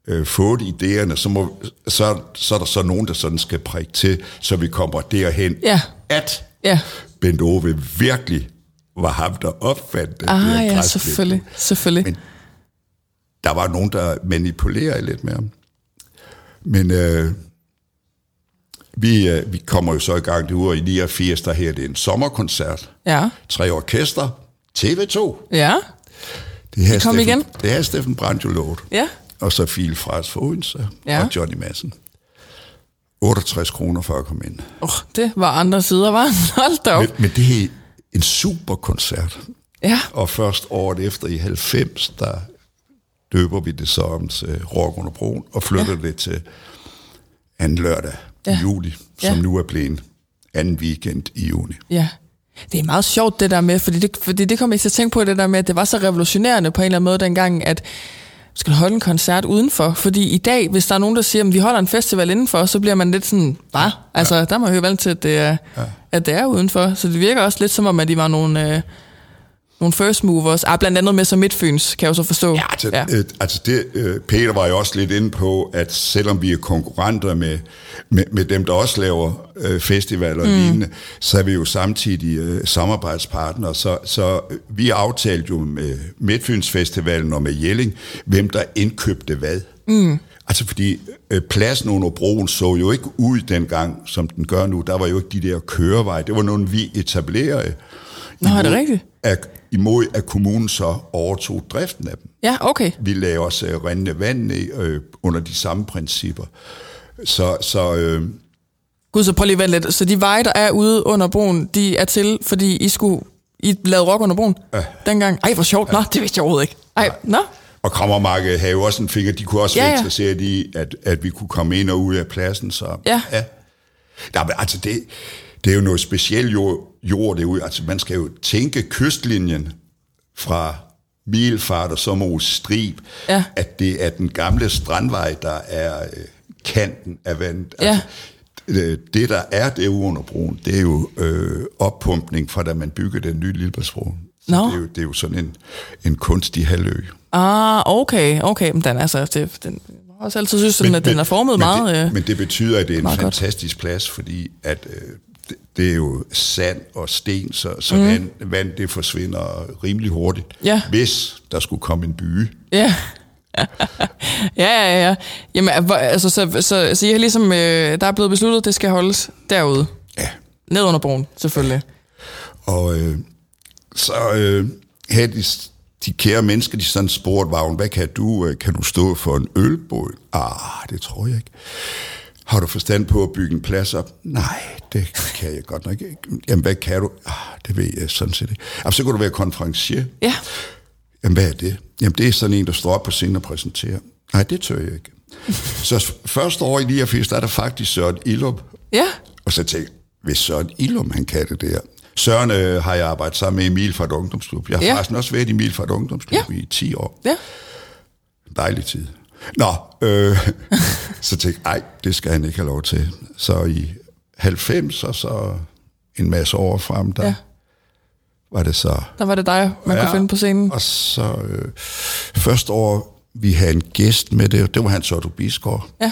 øh, fået idéerne, så, må, så, så er der så nogen, der sådan skal prikke til, så vi kommer derhen, Ja. at Ja. Bent Ove virkelig var ham, der opfandt det Ah ja, selvfølgelig. Selvfølgelig. Men der var nogen, der manipulerede lidt med ham. Men øh, vi, øh, vi kommer jo så i gang det uger i 89, der her det er en sommerkoncert. Ja. Tre orkester. TV2. Ja. Det her Kom igen. Det her er Steffen Brandt jo. Ja. Og så Fil Fras for Odense Ja. og Johnny Madsen. 68 kroner for at komme ind. Oh, det var andre sider, var. (laughs) Hold da op. Men, men det er en super koncert. Ja. Og først året efter i 90, der døber vi det så om til Rock under broen, og flytter ja. det til anden lørdag ja. Ja. i juli, som Ja. nu er blevet anden weekend i juni. Ja. Det er meget sjovt det der med, fordi det, fordi det kom jeg til at tænke på, det der med, at det var så revolutionerende på en eller anden måde dengang, at skal holde en koncert udenfor. Fordi i dag, hvis der er nogen, der siger, at vi holder en festival indenfor, så bliver man lidt sådan, hvad? Altså, der må jeg jo vant til, at det, er, ja. at det er udenfor. Så det virker også lidt som om, at de var nogle, øh, nogle first movers. Ah, blandt andet med som Midtfyns, kan jeg jo så forstå. Ja, altså, ja. Øh, altså det, øh, Peter var jo også lidt inde på, at selvom vi er konkurrenter med, med, med dem, der også laver øh, festivaler og mm. lignende, så er vi jo samtidig øh, samarbejdspartnere. Så, så vi aftalte jo med Midtfyns Festivalen og med Jelling, hvem der indkøbte hvad. Mm. Altså fordi øh, pladsen under broen så jo ikke ud dengang, som den gør nu. Der var jo ikke de der køreveje. Det var noget, vi etablerede. Nå, er det rigtigt? At, imod at kommunen så overtog driften af dem. Ja, okay. Vi laver også øh, rendende vand ned, øh, under de samme principper. Så, så øh, Gud, så prøv lige at vente lidt. Så de veje, der er ude under broen, de er til, fordi I skulle... I lavede rock under broen ja. dengang. Ej, hvor sjovt. Nå, det vidste jeg overhovedet ikke. Ej, nå. og Krammermarkedet havde jo også en finger. De kunne også Ja, være ja. interesseret i, at, at vi kunne komme ind og ud af pladsen. Så, Ja. ja. Nej, men altså det, det er jo noget specielt jord, jord derude. Altså man skal jo tænke kystlinjen fra Milfart og Sommerhus Strib, Ja. at det er den gamle strandvej, der er øh, kanten af vandet. Ja. Altså, øh, det, der er derude under broen, det er jo øh, oppumpning fra da man byggede den nye Lillebæltsbro. Så Nå. det, er jo, det er jo sådan en, en kunstig halvø. Ah, okay, okay. Men den, er altså, det, den jeg har også altid synes, sådan, at den er formet men meget... Det, øh, men det betyder, at det er en meget godt. fantastisk plads, fordi at, øh, det, det er jo sand og sten, så, så mm. vand, vand det forsvinder rimelig hurtigt. Ja. Hvis der skulle komme en by. Ja. (laughs) ja, ja, ja. Jamen, altså, så, så, så I har ligesom, øh, der er blevet besluttet, at det skal holdes derude. Ja. Ned under broen, selvfølgelig. Og øh, så øh, havde de, de kære mennesker, de sådan spurgte, Vagn, hvad kan du? øh, Kan du stå for en ølbåd? Ah, det tror jeg ikke. Har du forstand på at bygge en plads op? Nej, det kan jeg godt nok ikke. Jamen, hvad kan du? Ah, det ved jeg sådan set ikke. Jamen, så kunne du være konferencier. Ja. Jamen, hvad er det? Jamen, det er sådan en, der står op på scenen og præsenterer. Nej, det tør jeg ikke. (laughs) så første år i 89, der er der faktisk Søren Illup. Ja. Og så tænkte jeg, hvis Søren Illup, han kan det der. Søren øh, har jeg arbejdet sammen med i Milfart Ungdomsklub. Jeg har Ja. faktisk også været i Milfart Ungdomsklub Ja. i 10 år. Ja. Dejlig tid. Nå, øh, (laughs) så tænkte jeg, ej, det skal han ikke have lov til. Så i 90 og så en masse år frem, der Ja. var det så Der var det dig, man ja. kunne finde på scenen. og så øh, første år, vi havde en gæst med det, det var Hans Otto Bisgaard, Ja.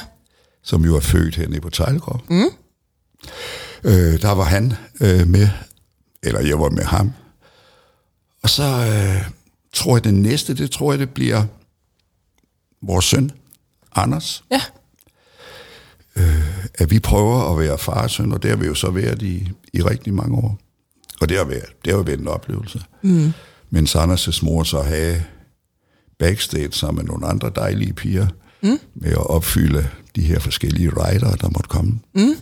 som jo er født hernede på Tejlgaard. Mm. Øh, der var han øh, med, eller jeg var med ham. Og så øh, tror jeg, det næste, det tror jeg, det bliver vores søn, Anders. Ja. At vi prøver at være far og søn, og det har vi jo så været i, i rigtig mange år. Og det har været, det har været en oplevelse. Mm. Mens Anders' mor så havde backstage sammen med nogle andre dejlige piger, mm. med at opfylde de her forskellige rider, der måtte komme. Mm.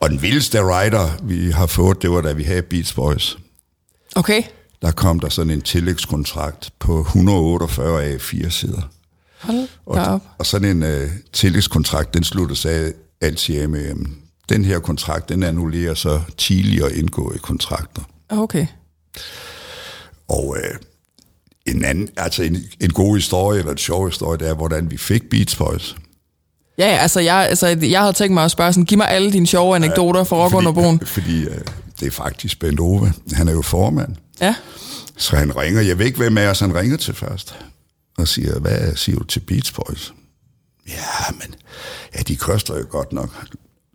Og den vildeste rider, vi har fået, det var da vi havde Beats Boys. Okay. Der kom der sådan en tillægskontrakt på 148 af 4 sider. Hold Og, op. og sådan en øh, tillægskontrakt, den slutter sig altid af med, øhm, den her kontrakt, den annullerer så tidligere indgåede kontrakter. Okay. Og øh, en anden, altså en, en god historie, eller en sjov historie, det er, hvordan vi fik Beats Boys. Ja, ja, altså jeg, altså jeg havde tænkt mig at spørge sådan, giv mig alle dine sjove anekdoter fra Rock under broen. Fordi øh, det er faktisk Bent Ove. Han er jo formand. Ja. Så han ringer. Jeg ved ikke, hvem af os han ringer til først. Og siger, hvad siger du til Beach Boys? Ja, men ja, de koster jo godt nok.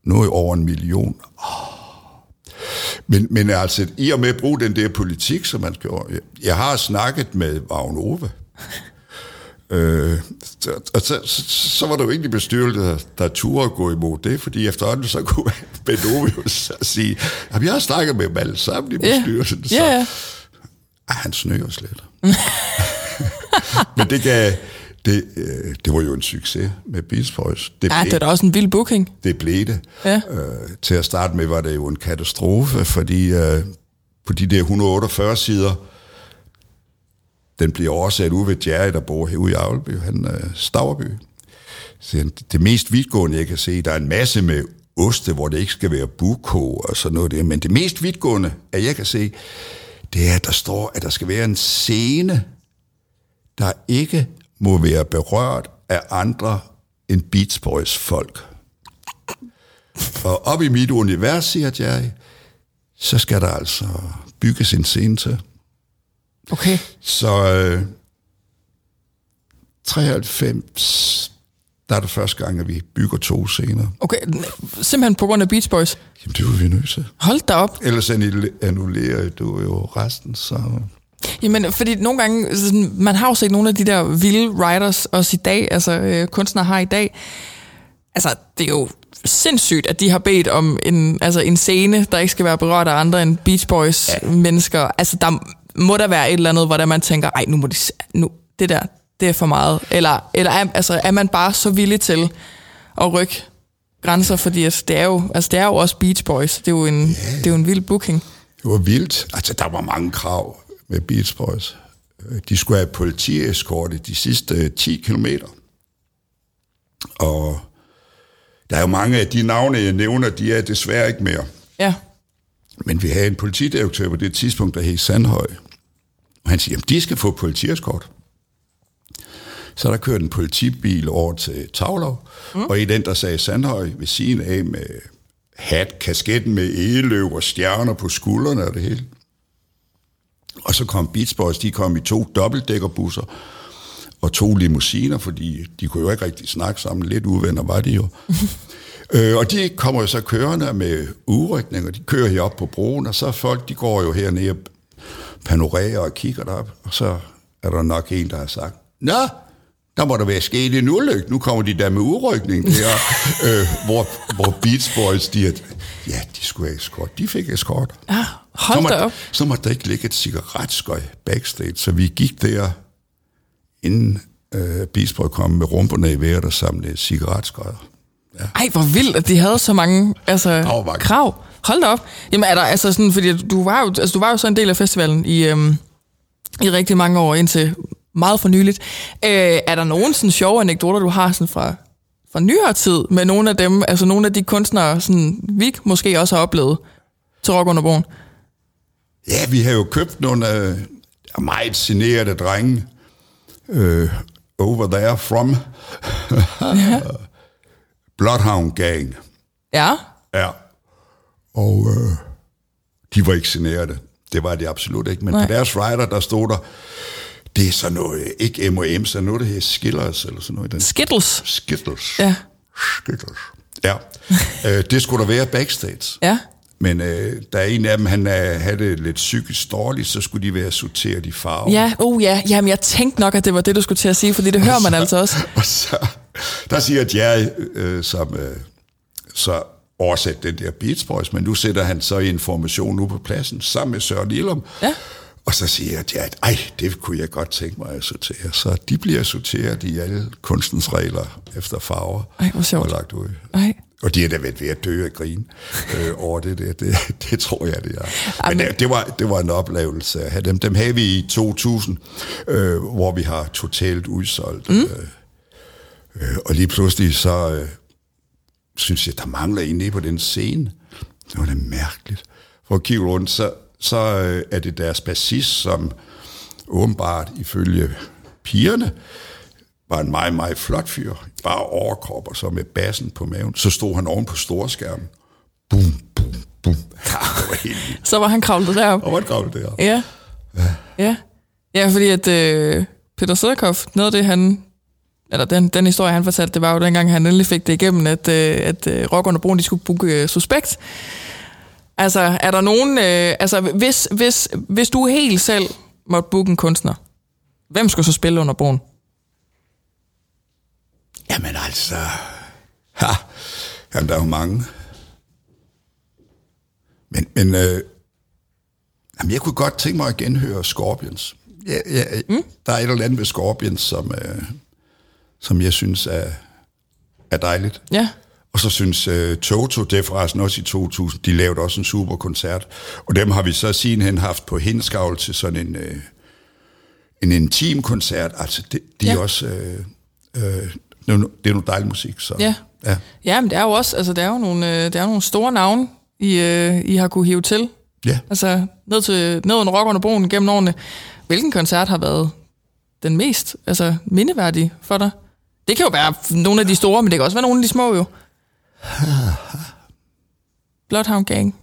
Nu over en million. Oh. Men, men altså, i og med at bruge den der politik, som man gjorde. Jeg, har snakket med Vagn Ove. Øh, og så, så, så var der jo egentlig bestyrelsen, der, der turde gå imod det, fordi efterhånden så kunne Ben Ove jo sige, at jeg har snakket med dem alle sammen i bestyrelsen. Ja, ja, ja. Ej, han snøger slet. (laughs) (laughs) Men det gav, det, øh, det var jo en succes med Beach Boys. Det ja, blev, det er da også en vild booking. Det blev det. Ja. Øh, til at starte med var det jo en katastrofe, fordi øh, på de der 148 sider, den bliver oversat ud ved Jerry, der bor herude i Avleby, han er Stavreby. Så det mest vidtgående, jeg kan se, der er en masse med oste, hvor det ikke skal være buko og sådan noget der, men det mest vidtgående, at jeg kan se, det er, at der står, at der skal være en scene, der ikke må være berørt af andre end Beach Boys folk. Og op i mit univers, siger Jerry, så skal der altså bygges en scene til. Okay. Så øh, 93, der er det første gang, at vi bygger to scener. Okay, simpelthen på grund af Beach Boys? Jamen, det var vi nødt til. Hold da op. Ellers annullerer du jo resten, så... Jamen, fordi nogle gange, sådan, man har jo set nogle af de der vilde writers også i dag, altså øh, kunstnere har i dag. Altså, det er jo sindssygt, at de har bedt om en, altså en scene, der ikke skal være berørt af andre end Beach Boys ja. mennesker. Altså, der må der være et eller andet, hvor man tænker, ej, nu må de, nu, det der, det er for meget. Eller, eller er, altså, er man bare så villig til at rykke grænser, fordi altså, det, er jo, altså, det er jo også Beach Boys. Det er jo en, yeah. det er jo en vild booking. Det var vildt. Altså, der var mange krav med Beach Boys. De skulle have politieskorte de sidste 10 kilometer. Og der er jo mange af de navne, jeg nævner, de er desværre ikke mere. Ja. Men vi havde en politidirektør på det tidspunkt, der hed Sandhøj. Og han siger, at de skal få politieskort. Så der kørte en politibil over til Tavlov, mm. og i den, der sagde Sandhøj ved siden af med hat, kasketten med egeløv og stjerner på skuldrene og det hele. Og så kom Beach Boys, de kom i to dobbeltdækkerbusser og to limousiner, fordi de kunne jo ikke rigtig snakke sammen. Lidt uvenner var de jo. (laughs) øh, og de kommer jo så kørende med udrykning, og de kører her op på broen, og så folk, de går jo hernede og panorerer og kigger derop, og så er der nok en, der har sagt, Nå, der må der være sket en ulykke. Nu kommer de der med udrykning der, (laughs) øh, hvor, hvor Beach Boys, de, at, ja, de skulle have eskort. De fik eskort. Ja, hold så måtte, op. Så måtte der ikke ligge et cigaretskøj backstage, så vi gik der, inden øh, Beach Boy kom med rumperne i vejret og samlede cigaretskøjer. Ja. Ej, hvor vildt, at de havde så mange altså, krav. Hold da op. Jamen er der altså sådan, fordi du var jo, altså, du var jo så en del af festivalen i, øhm, i rigtig mange år, indtil meget for nyligt. Øh, er der nogen sådan sjove anekdoter, du har sådan fra, fra nyere tid med nogle af dem, altså nogle af de kunstnere, sådan, vi måske også har oplevet til Rock under broen? Ja, vi har jo købt nogle øh, meget generede drenge øh, over there from ja. (laughs) Bloodhound Gang. Ja? Ja. Og øh, de var ikke generede. Det var de absolut ikke. Men Nej. på deres rider, der stod der, det er sådan noget, ikke M&M, så noget, der hedder Skillers, eller sådan noget. Den. Skittles? Skittles. Ja. Skittles. Ja. (laughs) øh, det skulle der være backstage. Ja. Men øh, der er en af dem, han øh, havde det lidt psykisk dårligt, så skulle de være sorteret i farve. Ja, oh ja. Jamen, jeg tænkte nok, at det var det, du skulle til at sige, fordi det hører man altså også. (laughs) Og så, der siger Jerry, øh, som øh, så oversat den der Beats Boys, men nu sætter han så information nu på pladsen, sammen med Søren Ilum. Ja. Og så siger jeg, at ej, det kunne jeg godt tænke mig at sortere. Så de bliver sorteret i alle kunstens regler efter farver. Ej, hvor sjovt. Og lagt ud. Ej. Og de er da ved at dø af grin øh, (laughs) over det der. Det, det tror jeg, det er. Men det, det, var, det var en oplevelse at have dem. Dem havde vi i 2000, øh, hvor vi har totalt udsolgt. Mm. Øh, øh, og lige pludselig så øh, synes jeg, der mangler en på den scene. Det var da mærkeligt. For at kigge rundt, så, så øh, er det deres bassist, som åbenbart ifølge pigerne var en meget, meget flot fyr. Bare overkrop og så med bassen på maven. Så stod han oven på storskærmen. Bum, bum, bum. Ja, var helt. Så var han kravlet derop. Og hvor kravlet der? Ja. Ja. Ja, fordi at øh, Peter Søderkoff, noget af det han, eller den, den historie han fortalte, det var jo dengang han endelig fik det igennem, at, øh, at øh, Rock under broen, de skulle booke øh, Suspekt. Altså, er der nogen, øh, altså hvis, hvis, hvis du helt selv måtte booke en kunstner, hvem skulle så spille under broen? Jamen altså... Ha, jamen, der er jo mange. Men, men øh, jamen, jeg kunne godt tænke mig at genhøre Scorpions. Ja, ja, mm. Der er et eller andet ved Scorpions, som, øh, som jeg synes er, er dejligt. Ja. Og så synes øh, Toto, det er forresten også i 2000, de lavede også en super koncert. Og dem har vi så sidenhen haft på Hinskavl til sådan en, øh, en intim koncert. Altså, det, de ja. er også... Øh, øh, det er noget dejlig musik. Så, Ja. ja. Ja, men det er jo også, altså det er jo nogle, øh, det er nogle store navne, I, øh, I har kunne hive til. Ja. Altså ned, til, ned under rock under broen gennem årene. Hvilken koncert har været den mest altså, mindeværdige for dig? Det kan jo være nogle af de store, men det kan også være nogle af de små jo. (laughs) Bloodhound Gang.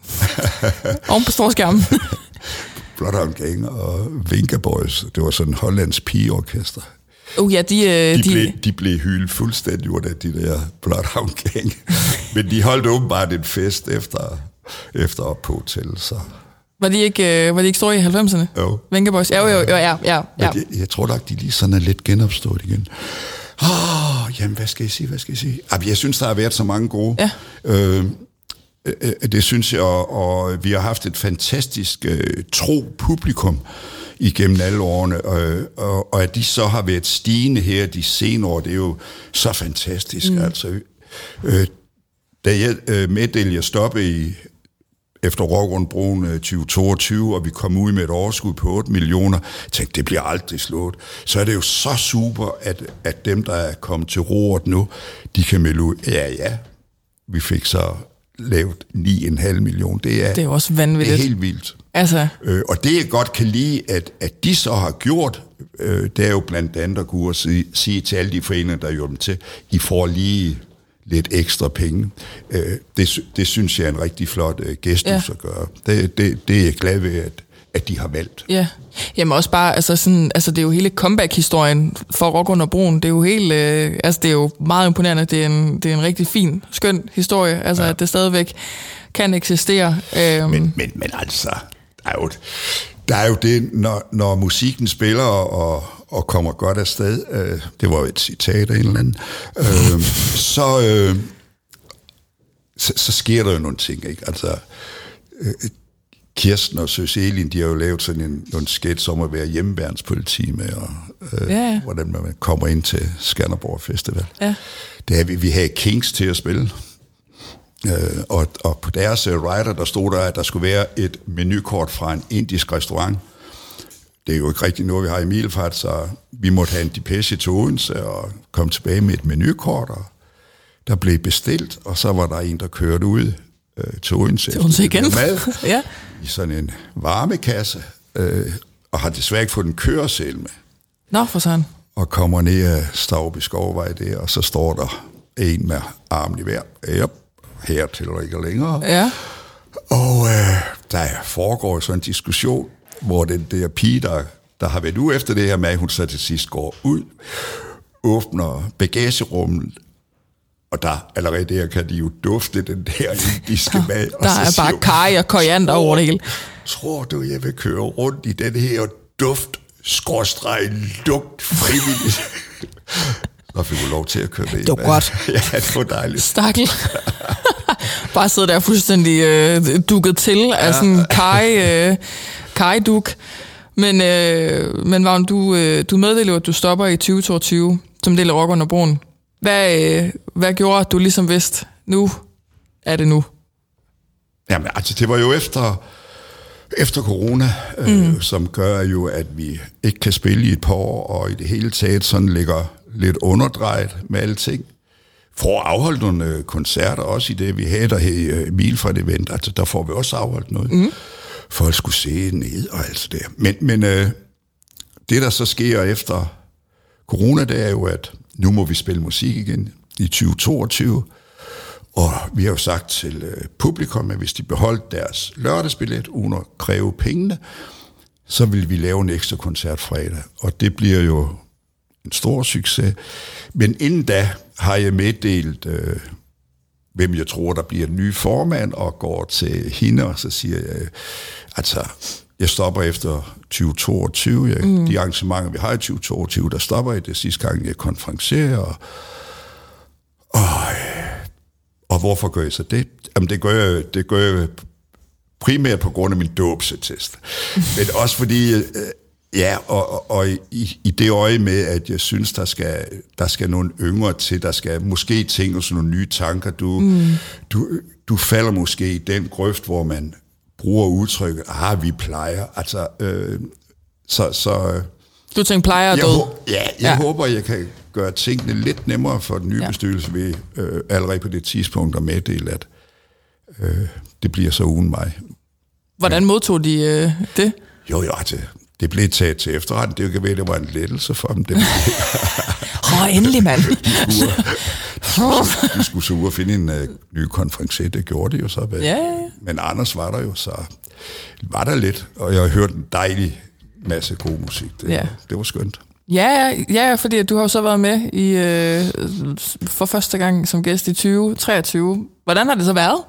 Oven på storskærmen. (laughs) Bloodhound Gang og Vinka Boys, det var sådan en hollandsk pigeorkester. uh, ja, de, øh, De, de, blev, de blev hyldet fuldstændig ud af de der Bloodhound Gang. (laughs) Men de holdt åbenbart en fest efter, efter op på hotel, så var, de ikke, øh, var de ikke store i 90'erne? jo. Venga Boys. Ja, jo, jo, jo, ja, ja, ja. Men jeg, jeg tror nok, de lige sådan er lidt genopstået igen. Oh, jamen, hvad skal jeg sige, hvad skal jeg sige? Jamen, jeg synes, der har været så mange gode. Ja. Øh, øh, det synes jeg, og, og vi har haft et fantastisk øh, tro publikum igennem alle årene, og, og, og at de så har været stigende her de senere år, det er jo så fantastisk. Mm. Altså, øh, da jeg øh, meddelte, jeg stoppede i efter Rockgrundbroen øh, 2022, og vi kom ud med et overskud på 8 millioner, tænkte, det bliver aldrig slået. Så er det jo så super, at, at dem, der er kommet til roret nu, de kan melde ud, ja, ja, vi fik så lavet 9,5 millioner. Det er, Det er jo også det vanvittigt. er helt vildt. Altså, Øh, og det jeg godt kan lide, at, at de så har gjort, øh, det er jo blandt andet at og sige, sige til alle de foreninger, der gjorde dem til, I får lige lidt ekstra penge. Øh, det, det synes jeg er en rigtig flot øh, gestus Ja. at gøre. Det, det, det er jeg glad ved, at, at de har valgt. Ja, jamen også bare, altså, sådan, altså det er jo hele comeback-historien for Rock under broen. Det er jo helt, øh, altså det er jo meget imponerende. Det er en, det er en rigtig fin, skøn historie, altså ja. at det stadigvæk kan eksistere. Øhm, Men, men, men altså, der er jo, der er jo det, når, når musikken spiller og, og kommer godt afsted, øh, det var jo et citat af en eller anden, øh, så, øh, så, så sker der jo nogle ting, ikke? Altså, øh, Kirsten og Søs Elin, de har jo lavet sådan en, en sketch om at være hjemmeværnspoliti med, og, øh, Ja, ja. hvordan man kommer ind til Skanderborg Festival. Ja. Det er, vi, vi havde Kings til at spille. Øh, og, og på deres uh, rider, der stod der, at der skulle være et menukort fra en indisk restaurant. Det er jo ikke rigtig noget, vi har i Milfart, så vi måtte have en depeche til Odense og komme tilbage med et menukort, og der blev bestilt, og så var der en, der kørte ud øh, til Odense. Til Odense igen. (laughs) Mad, ja. I sådan en varmekasse, øh, og har desværre ikke fået en køresel med Nå, for sådan. og kommer ned ad Stavby Skovvej der, og så står der en med armen i vejr. Yep, hertil og ikke længere. Ja. Og øh, der foregår sådan en diskussion, hvor den der pige, der, der har været ude efter det her med, hun så til sidst går ud, åbner bagagerummet, og der allerede der kan de jo dufte den der (laughs) indiske mad. og Der er bare hun, kaj og koriander over det hele. Tror du, jeg vil køre rundt i den her duft, skråstreg, lugt, frivilligt? Så (laughs) fik du lov til at køre med. Det var godt. (laughs) ja, det var dejligt. Stakkel. bare sidder der fuldstændig øh, dukket til af sådan en kaj, øh, kajduk. Men, øh, men Vagn, du, øh, du meddeler at du stopper i 2022 som del af Rock under broen. Hvad, øh, hvad gjorde, at du ligesom vidste, nu er det nu? Jamen, altså, det var jo efter, efter corona, øh, mm. som gør jo, at vi ikke kan spille i et par år, og i det hele taget sådan ligger lidt underdrejet med alting. For at afholde nogle øh, koncerter, også i det, vi havde der her øh, Milfred Event, altså der får vi også afholdt noget. Mm. Folk skulle se ned og alt det der. Men, men øh, det, der så sker efter corona, det er jo, at nu må vi spille musik igen i 2022. Og vi har jo sagt til øh, publikum, at hvis de beholdt deres lørdagsbillet uden at kræve pengene, så vil vi lave en ekstra koncert fredag. Og det bliver jo en stor succes. Men inden da har jeg meddelt, øh, hvem jeg tror, der bliver en ny formand, og går til hende, og så siger jeg, altså, jeg stopper efter 2022. Jeg, mm. De arrangementer, vi har i 2022, der stopper jeg det sidste gang, jeg konferencerer. Og, og, og hvorfor gør jeg så det? Jamen, det gør jeg, det gør jeg primært på grund af min dåbsetest. (laughs) Men også fordi, øh, ja, og, og, og i, i det øje med, at jeg synes, der skal, der skal nogle yngre til, der skal måske tænke sådan nogle nye tanker. Du, mm. du, du falder måske i den grøft, hvor man bruger udtrykket, ah, vi plejer. Altså, øh, så, så, du tænker plejer jeg, død? Ja, jeg ja. håber, jeg kan gøre tingene lidt nemmere for den nye ja. bestyrelse ved øh, allerede på det tidspunkt at meddele, at øh, det bliver så uden mig. Hvordan modtog de øh, det? Jo, jo, altså, det blev taget til efterretning. Det kan være, det var en lettelse for dem. (laughs) Åh, oh, endelig, mand. de skulle så ud og finde en uh, ny konference. Det gjorde de jo så. Ja, ja, Men Anders var der jo, så var der lidt. Og jeg har hørt en dejlig masse god musik. Det, ja. det var skønt. Ja, ja, fordi du har jo så været med i øh, for første gang som gæst i 2023. Hvordan har det så været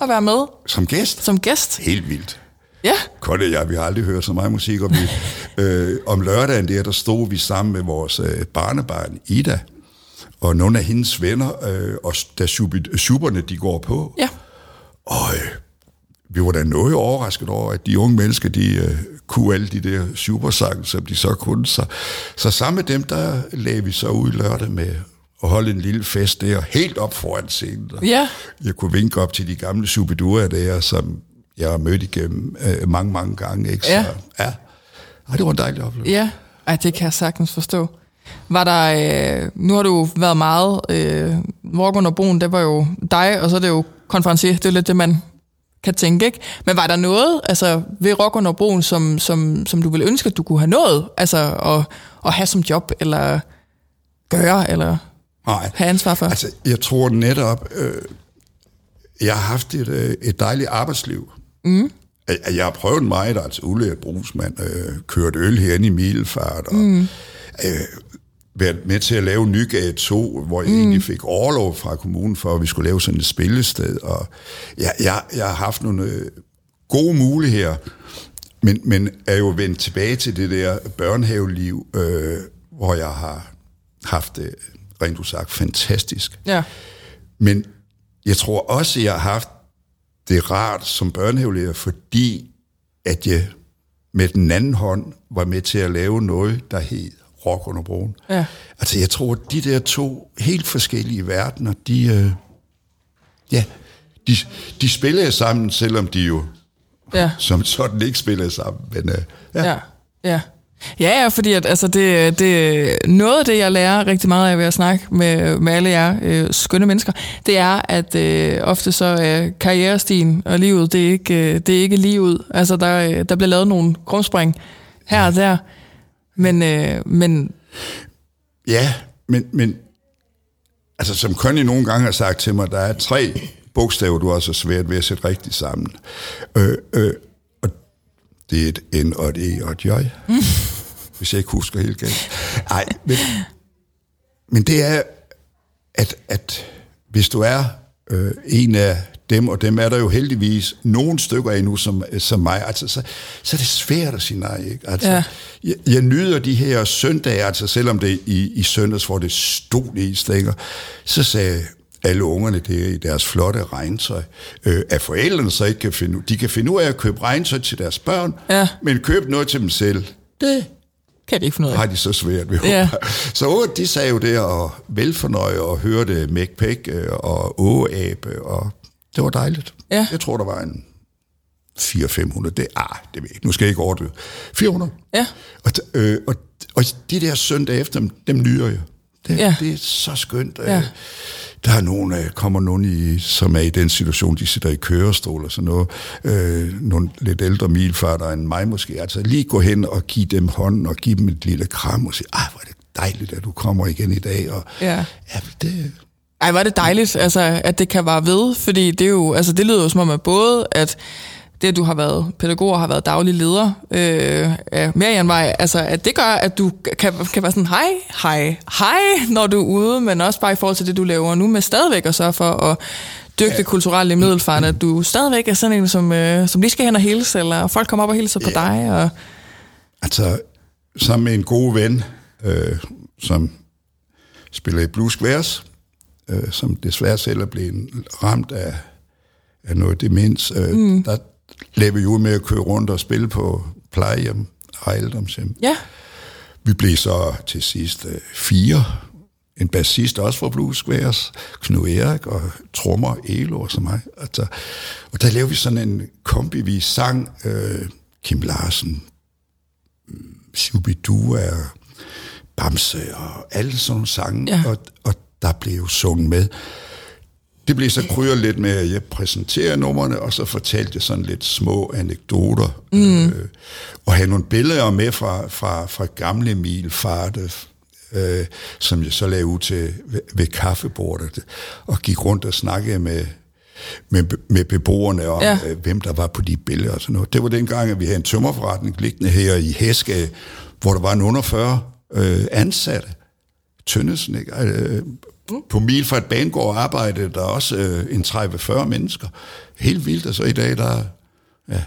at være med? Som gæst? Som gæst. Helt vildt. Ja. Kotte ja, vi har aldrig hørt så meget musik, og vi, (laughs) øh, om lørdagen der, der stod vi sammen med vores øh, barnebarn Ida, og nogle af hendes venner, øh, og da superne de går på. Ja. Og øh, vi var da noget overrasket over, at de unge mennesker, de øh, kunne alle de der supersange, som de så kunne. Så, så sammen med dem, der lagde vi så ud lørdag med at holde en lille fest der, helt op foran scenen. Ja. Jeg kunne vinke op til de gamle superduer der, som jeg har mødt igennem øh, mange, mange gange. Ikke? Så, ja. ja. Ej, det var en dejlig oplevelse. Ja, Ej, det kan jeg sagtens forstå. Var der, øh, nu har du været meget, øh, Walk under broen, det var jo dig, og så er det jo konferencier, det er lidt det, man kan tænke, ikke? Men var der noget altså, ved Rock under broen, som, som, som du ville ønske, at du kunne have nået? Altså at, at have som job, eller gøre, eller Nej. have ansvar for? Altså, jeg tror netop, øh, jeg har haft et, øh, et dejligt arbejdsliv. Mm. Jeg har prøvet meget, altså ulært brugsmand, øh, kørt øl herinde i Milfart, og mm. øh, været med til at lave Nygade 2, hvor jeg mm. egentlig fik overlov fra kommunen for, at vi skulle lave sådan et spillested. Og jeg, jeg, jeg har haft nogle øh, gode muligheder, men, men er jo vendt tilbage til det der børnehaveliv, øh, hvor jeg har haft det, rent usagt, fantastisk. Ja. Men jeg tror også, jeg har haft det rart som børnehavelærer, fordi at jeg med den anden hånd var med til at lave noget, der hed rock under broen. Ja. Altså, jeg tror, de der to helt forskellige verdener, de, øh, ja, de, de spiller sammen, selvom de jo ja. som sådan ikke spiller sammen. Men, øh, ja. ja. Ja. Ja, ja, fordi at, altså det, det, noget af det, jeg lærer rigtig meget af ved at snakke med, med alle jer øh, skønne mennesker, det er, at øh, ofte så er øh, karrierestien og livet, det er ikke, øh, det er ikke livet. Altså der, øh, der bliver lavet nogle krumspring her og der, men, øh, men... Ja, men, men altså som Conny nogle gange har sagt til mig, der er tre bogstaver, du har svært ved at sætte rigtigt sammen. Øh, øh, det er et N og et E og et J. Mm. (laughs) Hvis jeg ikke husker helt galt. Nej, men, men det er, at, at hvis du er øh, en af dem, og dem er der jo heldigvis nogle stykker af nu som, som mig, altså, så, så er det svært at sige nej. Ikke? Altså, ja. jeg, jeg nyder de her søndage, altså selvom det i, i søndags, hvor det stod i stænger, så sagde alle ungerne der i deres flotte regntøj, øh, at forældrene så ikke kan finde de kan finde ud af at købe regntøj til deres børn, ja. men købe noget til dem selv, det kan de ikke finde ud af. Har de så svært ved. Ja. Så de sagde jo det og velfornøje og hørte McPack øh, og Åabe og det var dejligt. Ja. Jeg tror, der var en 400-500. Det, ah, det ved jeg ikke. Nu skal jeg ikke overdøve. 400. Ja. Og, øh, og, og de der søndag efter, dem, dem nyder jeg. Det, ja. det er så skønt. Ja. Der er nogen, øh, kommer nogen, i, som er i den situation, de sidder i kørestol og sådan noget. Øh, nogle lidt ældre milfarter end mig måske. Altså lige gå hen og give dem hånden og give dem et lille kram og sige, ah, hvor er det dejligt, at du kommer igen i dag. Og, Ja. ja det, Ej, var det dejligt, altså, at det kan være ved, fordi det er jo, altså, det lyder jo som om, at både, at det, at du har været pædagog og har været daglig leder øh, af Marianvej, altså, at det gør, at du kan, kan være sådan, hej, hej, hej, når du er ude, men også bare i forhold til det, du laver nu, med stadigvæk at sørge for at dyrke det kulturelle i at du stadigvæk er sådan en, som, øh, som lige skal hen og hilse, eller folk kommer op og hilser på dig, og Altså, sammen med en god ven, øh, som spiller i Squares, øh, som desværre selv er blevet ramt af, af noget demens, øh, mm. der lavede vi ud med at køre rundt og spille på plejehjem og ejendomshjem. ja, Vi blev så til sidst øh, fire. En bassist også fra Blues Squares, Knud Erik og trommer Elo og så mig. Altså, og der lavede vi sådan en kombi, vi sang øh, Kim Larsen, Shubidua, Bamse og alle sådan nogle sange, Ja. og, og der blev jo sunget med. Det blev så krydret lidt med, at jeg præsenterer numrene, og så fortalte jeg sådan lidt små anekdoter. Mm. Øh, og havde nogle billeder med fra, fra, fra gamle Milfarte, øh, som jeg så lavede ud til ved, ved kaffebordet, og gik rundt og snakkede med, med, med beboerne om, ja. øh, hvem der var på de billeder og sådan noget. Det var dengang, at vi havde en tømmerforretning liggende her i Hæske, hvor der var en under 40 øh, ansatte. Tønnesen, ikke? Øh, på Milfart Banegård arbejdede der også øh, en 30-40 mennesker. Helt vildt, og så i dag, der, ja,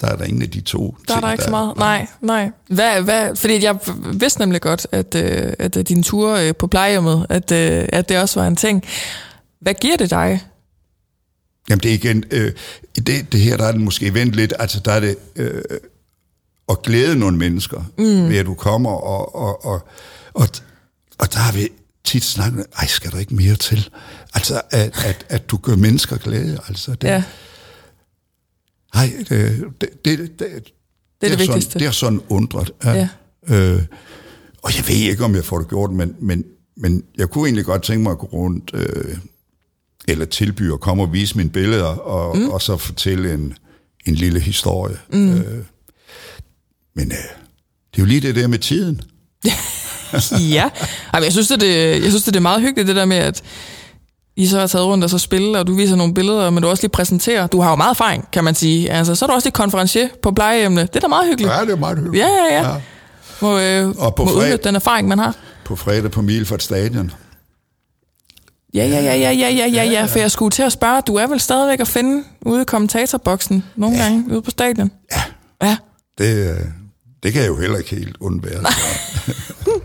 der er der ingen af de to Der er ting, der ikke så meget. Nej, nej. Hvad, hvad, fordi jeg vidste nemlig godt, at, øh, at øh, din tur øh, på plejehjemmet, at, øh, at det også var en ting. Hvad giver det dig? Jamen det er igen, øh, i det, det her der er det måske vendt lidt, altså der er det øh, at glæde nogle mennesker, mm. ved at du kommer, og, og, og, og, og der har vi tit snakket, ej skal der ikke mere til? Altså at, at, at du gør mennesker glade, altså det, Ja, ej, det, det, det, det, det, det har vigtigste. Sådan, det har sådan undret. Ja. Øh, og jeg ved ikke, om jeg får det gjort, men, men, men jeg kunne egentlig godt tænke mig at gå rundt, øh, eller tilbyde at komme og vise mine billeder, og, mm. og så fortælle en, en lille historie. Mm. Øh, men øh, det er jo lige det der med tiden. (laughs) (laughs) ja. Ej, men jeg synes, det, det, jeg synes, det er meget hyggeligt, det der med, at I så har taget rundt og så spille, og du viser nogle billeder, men du også lige præsenterer. Du har jo meget erfaring, kan man sige. Altså, så er du også lige konferencier på plejehjemmene. Det er da meget hyggeligt. Ja, det er meget hyggeligt. Ja, ja, ja. Må, øh, Og på må fred- udnytte den erfaring, man har. På fredag på Milfart Stadion. Ja, ja, ja, ja, ja, ja, ja, ja, for jeg skulle til at spørge, du er vel stadigvæk at finde ude i kommentatorboksen nogle ja. gange ude på stadion? Ja. Ja. Det, øh, det kan jeg jo heller ikke helt undvære. (laughs)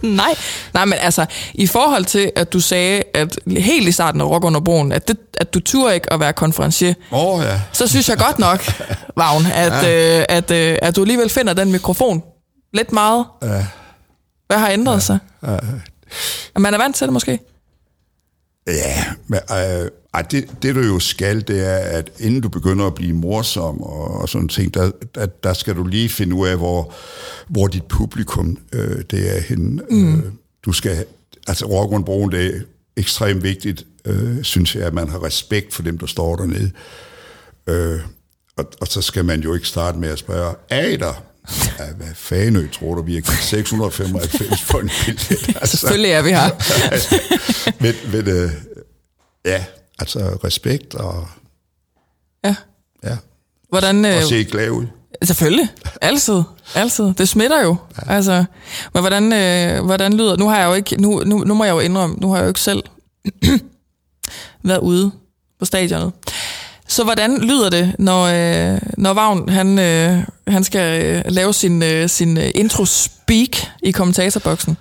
Nej, nej, men altså, i forhold til, at du sagde, at helt i starten af Rock under broen, at, det, at du turde ikke at være konferencier, oh, ja. så synes jeg godt nok, (laughs) Vagn, at, ja. øh, at, øh, at du alligevel finder den mikrofon lidt meget. Ja. Hvad har ændret ja. sig? Ja. Man er vant til det måske? Ja, men øh, ej, det, det du jo skal, det er, at inden du begynder at blive morsom og, og sådan ting, der, der, der skal du lige finde ud af, hvor, hvor dit publikum øh, det er henne. Mm. Øh, du skal, altså Rockgrundbroen, det er ekstremt vigtigt, øh, synes jeg, at man har respekt for dem, der står dernede. Øh, og, og så skal man jo ikke starte med at spørge, er I der? Ja, hvad fanden tror du, vi har givet 695 for en billet? (laughs) Altså, Selvfølgelig er vi her. men, men øh, ja, altså respekt og, Ja. ja, Hvordan, øh, og se glad ud. Selvfølgelig. Altid. Altid. Det smitter jo. Ja. Altså, men hvordan, øh, hvordan lyder... Nu har jeg jo ikke... Nu, nu, nu må jeg jo indrømme, nu har jeg jo ikke selv (clears throat) været ude på stadionet. Så hvordan lyder det, når, øh, når Vagn han, øh, han skal øh, lave sin, øh, sin øh, intro-speak i kommentatorboksen?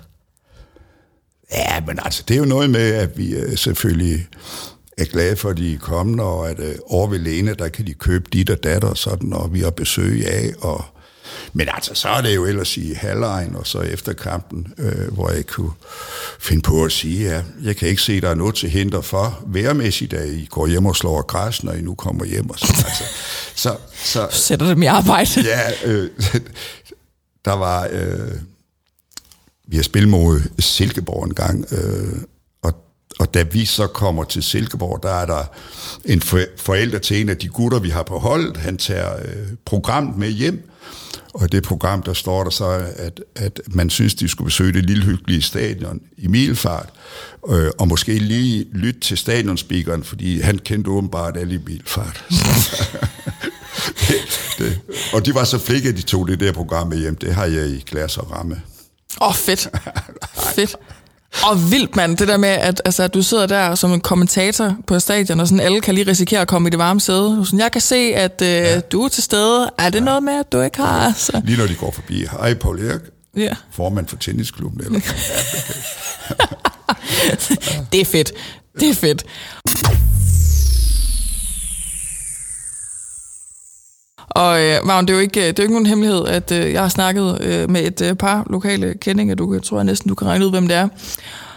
Ja, men altså, det er jo noget med, at vi øh, selvfølgelig er glade for, at de er kommende, og at øh, over ved Lene, der kan de købe dit og datter og sådan, og vi har besøg af, og men altså, så er det jo ellers i halvlejen, og så efter kampen, øh, hvor jeg kunne finde på at sige, at jeg kan ikke se, der er noget til hinder for værmæssigt, at I går hjem og slår græs, når I nu kommer hjem. Og sådan. Altså, så, så, Sætter dem i arbejde. ja, øh, (laughs) der var... Øh, vi har spillet mod Silkeborg en gang, øh, og, og da vi så kommer til Silkeborg, der er der en forælder til en af de gutter, vi har på holdet. Han tager øh, programmet med hjem, og i det program, der står der så, at, at man synes, de skulle besøge det lille hyggelige stadion i Milfart, øh, og måske lige lytte til stadionspeakeren, fordi han kendte åbenbart alle i Milfart. (laughs) det, det. Og de var så flikke, at de tog det der program med hjem. Det har jeg i glas og ramme. Åh, oh, fedt. (laughs) fedt. Og vildt, mand, det der med, at, altså, at du sidder der som en kommentator på stadion, og sådan alle kan lige risikere at komme i det varme sæde. Sådan, jeg kan se, at øh, ja. du er til stede. Er det ja. noget med, at du ikke har? Altså? Lige når de går forbi. Hej, Paul Erik. Ja. Formand for tennisklubben. Eller? (laughs) det er fedt. Det er fedt. Og øh, Vagn, det er jo ikke, øh, det er jo ikke nogen hemmelighed, at øh, jeg har snakket øh, med et øh, par lokale kendinger. Du jeg tror jeg næsten, du kan regne ud, hvem det er.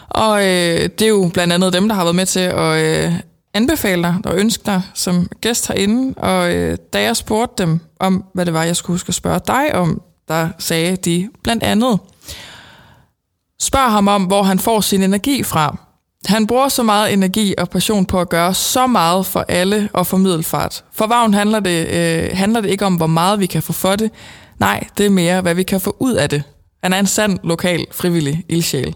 Og øh, det er jo blandt andet dem, der har været med til at øh, anbefale dig og ønske dig som gæst herinde. Og øh, da jeg spurgte dem om, hvad det var, jeg skulle huske at spørge dig om, der sagde de blandt andet, spørg ham om, hvor han får sin energi fra. Han bruger så meget energi og passion på at gøre så meget for alle og for middelfart. For Vagn handler det, øh, handler det ikke om, hvor meget vi kan få for det. Nej, det er mere, hvad vi kan få ud af det. Han er en sand lokal frivillig ildsjæl.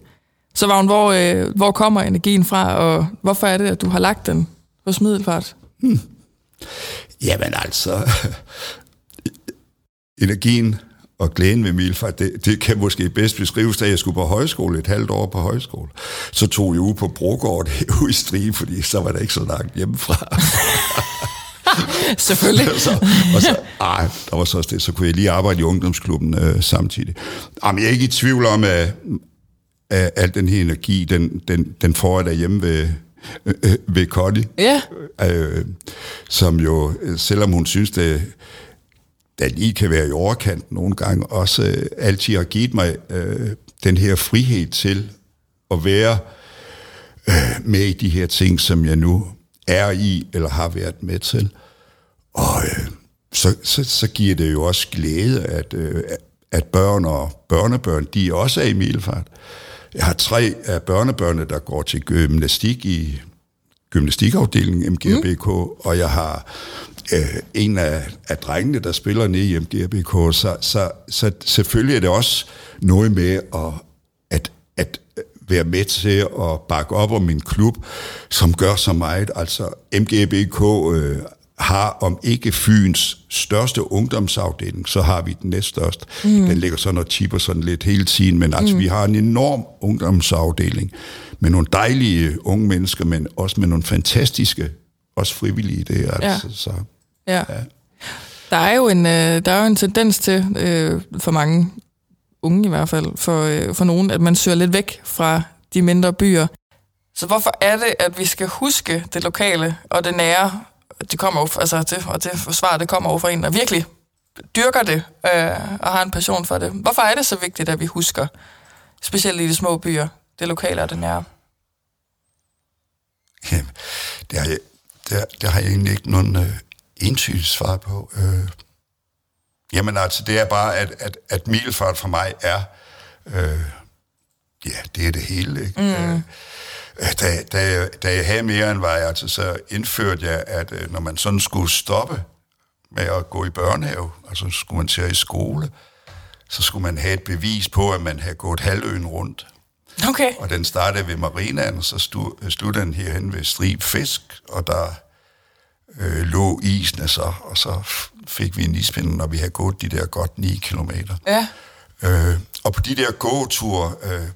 Så Vagn, hvor, øh, hvor kommer energien fra, og hvorfor er det, at du har lagt den hos middelfart? Hmm. Jamen altså, (laughs) energien og glæden ved Milfart, det, det kan måske bedst beskrives, da jeg skulle på højskole, et halvt år på højskole. Så tog jeg ud på Brogård (laughs) ude i Strie, fordi så var det ikke så langt hjemmefra. (laughs) Selvfølgelig. (laughs) så, og så, ej, der var så også det, så kunne jeg lige arbejde i ungdomsklubben øh, samtidig. Jamen, jeg er ikke i tvivl om, at, at al den her energi, den, den, den får jeg derhjemme ved, øh, øh ved Connie. Ja. Øh, som jo, selvom hun synes, det der lige kan være i overkant nogle gange, også øh, altid har givet mig øh, den her frihed til at være øh, med i de her ting, som jeg nu er i, eller har været med til. Og øh, så, så, så giver det jo også glæde, at, øh, at børn og børnebørn, de også er i Middelfart. Jeg har tre af børnebørnene, der går til gymnastik i gymnastikafdelingen MGBK, mm. og jeg har øh, en af, af drengene, der spiller nede i MGBK, så, så, så selvfølgelig er det også noget med at, at, at være med til at bakke op om min klub, som gør så meget. Altså MGBK øh, har om ikke Fyns største ungdomsafdeling, så har vi den næststørste. Mm. Den ligger sådan og tipper sådan lidt hele tiden, men altså mm. vi har en enorm ungdomsafdeling med nogle dejlige unge mennesker, men også med nogle fantastiske, også frivillige idéer. Altså, ja. så. Ja. ja. Der er jo en, øh, der er jo en tendens til, øh, for mange unge i hvert fald, for, øh, for nogen, at man søger lidt væk fra de mindre byer. Så hvorfor er det, at vi skal huske det lokale og det nære? Det kommer jo, altså det, og det svar, det kommer over fra en, der virkelig dyrker det øh, og har en passion for det. Hvorfor er det så vigtigt, at vi husker, specielt i de små byer, det lokale og det nære? Jamen, det har jeg, det, det har jeg egentlig ikke nogen øh, entydigt svar på. Øh, jamen altså, det er bare, at, at, at milfart for mig er, øh, ja, det er det hele. Ikke? Mm. Øh, da, da, da jeg havde mere end vej, altså, så indførte jeg, at øh, når man sådan skulle stoppe med at gå i børnehave, altså skulle man til i skole, så skulle man have et bevis på, at man havde gået halvøen rundt. Okay. Og den startede ved marinaen, så sluttede den herhen ved Strib Fisk, og der øh, lå isene så, og så fik vi en ispind, når vi havde gået de der godt 9 kilometer. Ja. Øh, og på de der gåture øh,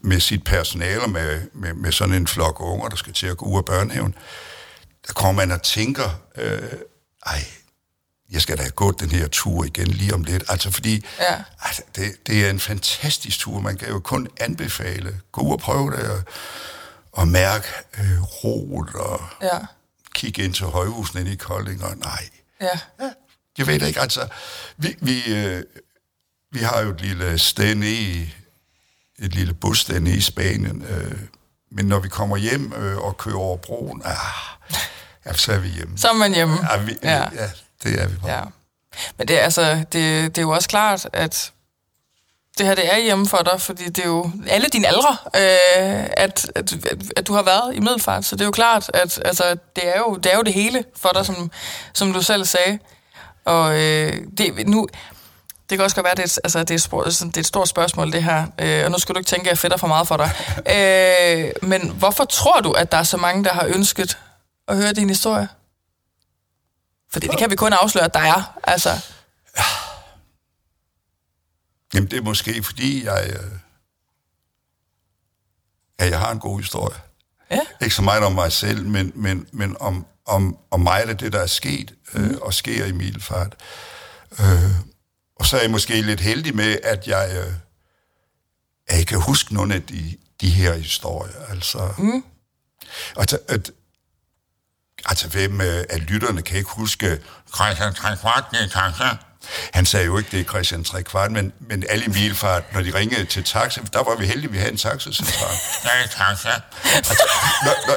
med sit personale, med, med, med sådan en flok unger, der skal til at gå ud af børnehaven, der kommer man og tænker, øh, ej, jeg skal da gået den her tur igen lige om lidt. Altså fordi, ja. altså, det, det er en fantastisk tur. Man kan jo kun anbefale. Gå ud og prøve det, og, og mærke øh, roet, og ja kigge ind til højhusen inde i Kolding, og nej. Ja. ja. Jeg ved ikke, altså, vi, vi, øh, vi har jo et lille sted i, et lille bussted i Spanien, øh, men når vi kommer hjem øh, og kører over broen, ah, ja, så er vi hjemme. Så er man hjemme. Ja, vi, ja. ja det er vi bare. Ja. Men det, altså, det, det er jo også klart, at det her det er hjemme for dig, fordi det er jo alle dine aldre, øh, at, at, at du har været i middelfart, så det er jo klart, at altså, det, er jo, det er jo det hele for dig, som, som du selv sagde. Og øh, det, nu, det kan også godt være, at det er, et, altså, det er, spor, det er et stort spørgsmål, det her. Øh, og nu skal du ikke tænke, at jeg fedter for meget for dig. (laughs) Øh, men hvorfor tror du, at der er så mange, der har ønsket at høre din historie? Fordi det kan vi kun afsløre, at der er. Altså. Jamen, det er måske, fordi jeg, øh, at jeg har en god historie. Ja. Ikke så meget om mig selv, men, men, men om, om, om mig, det, det der er sket øh, mm. og sker i Middelfart. Øh, og så er jeg måske lidt heldig med, at jeg, øh, at jeg kan huske nogle af de, de her historier. Altså, mm. altså, at, altså hvem øh, af lytterne kan ikke huske Christian Trekvart, han sagde jo ikke, det er Christian Trekvart, men, men alle i Milfart, når de ringede til taxa, der var vi heldige, at vi havde en taxacentral. Nej, taxa. (laughs) Altså, når, når,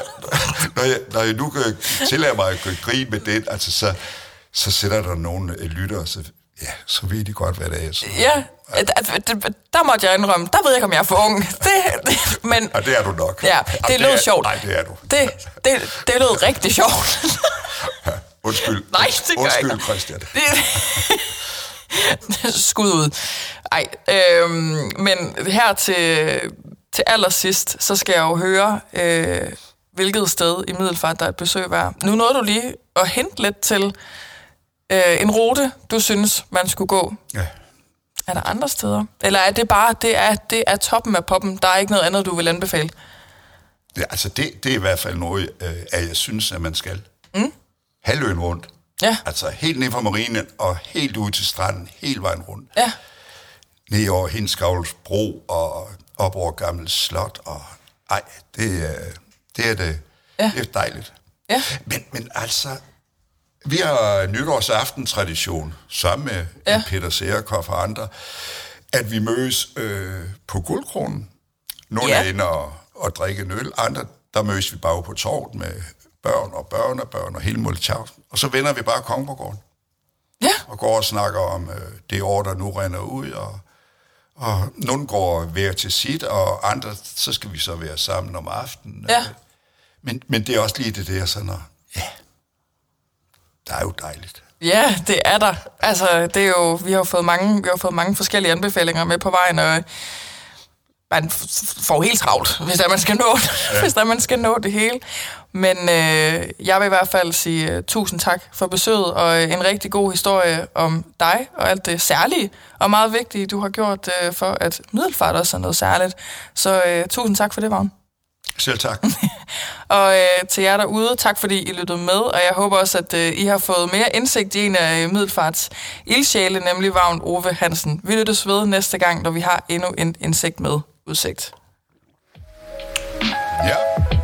når, jeg, når jeg nu kan tillade mig at grine med det, altså, så, så sætter der nogle øh, lyttere, ja, så ved de godt, hvad det er. Så. Ja, der måtte jeg indrømme, der ved jeg ikke, om jeg er for ung. (laughs) Det, det, men, ja, det er du nok. Ja, det lød er, sjovt. Nej, det er du. Det, det, det lød rigtig sjovt. ja, undskyld. (laughs) Nej, det gør undskyld, ikke. Christian. Det, (laughs) skud ud. Ej, øhm, men her til, til allersidst, så skal jeg jo høre, øh, hvilket sted i Middelfart, der er et besøg værd. Nu nåede du lige at hente lidt til øh, en rute, du synes, man skulle gå. Ja. Er der andre steder? Eller er det bare, det er, det er toppen af poppen, der er ikke noget andet, du vil anbefale? Ja, altså det, det er i hvert fald noget, øh, at jeg synes, at man skal. Mm. Halvøen rundt. Ja. Altså helt ned fra marinen og helt ud til stranden, hele vejen rundt. Ja. Ned over Hinskavls bro og op over Gammel Slot. Og, ej, det, er, det er det. Ja. Det er dejligt. Ja. Men, men altså, vi har nytårsaften-tradition sammen med Ja. Peter Serkoff og andre, at vi mødes øh, på guldkronen. Nogle Ja. er inde og, og drikke en øl, andre der mødes vi bare på torvet med børn og børn og børn og hele Molletjavsen. Og så vender vi bare Kongregården Ja. og går og snakker om øh, det år, der nu render ud, og, og nogle går hver til sit, og andre, så skal vi så være sammen om aftenen. Ja. Øh, Men, men det er også lige det der sådan, at, ja, der er jo dejligt. Ja, det er der. Altså, det er jo, vi har jo fået mange, vi har fået mange forskellige anbefalinger med på vejen, og man får helt travlt, hvis der man skal nå, ja. (laughs) hvis der man skal nå det hele. Men øh, jeg vil i hvert fald sige uh, tusind tak for besøget, og øh, en rigtig god historie om dig, og alt det særlige og meget vigtige, du har gjort uh, for, at middelfart også er noget særligt. Så uh, tusind tak for det, Vagn. Selv tak. (laughs) Og øh, til jer derude, tak fordi I lyttede med, og jeg håber også, at øh, I har fået mere indsigt i en af Middelfarts ildsjæle, nemlig Vagn Ove Hansen. Vi lyttes ved næste gang, når vi har endnu en indsigt med udsigt. Ja.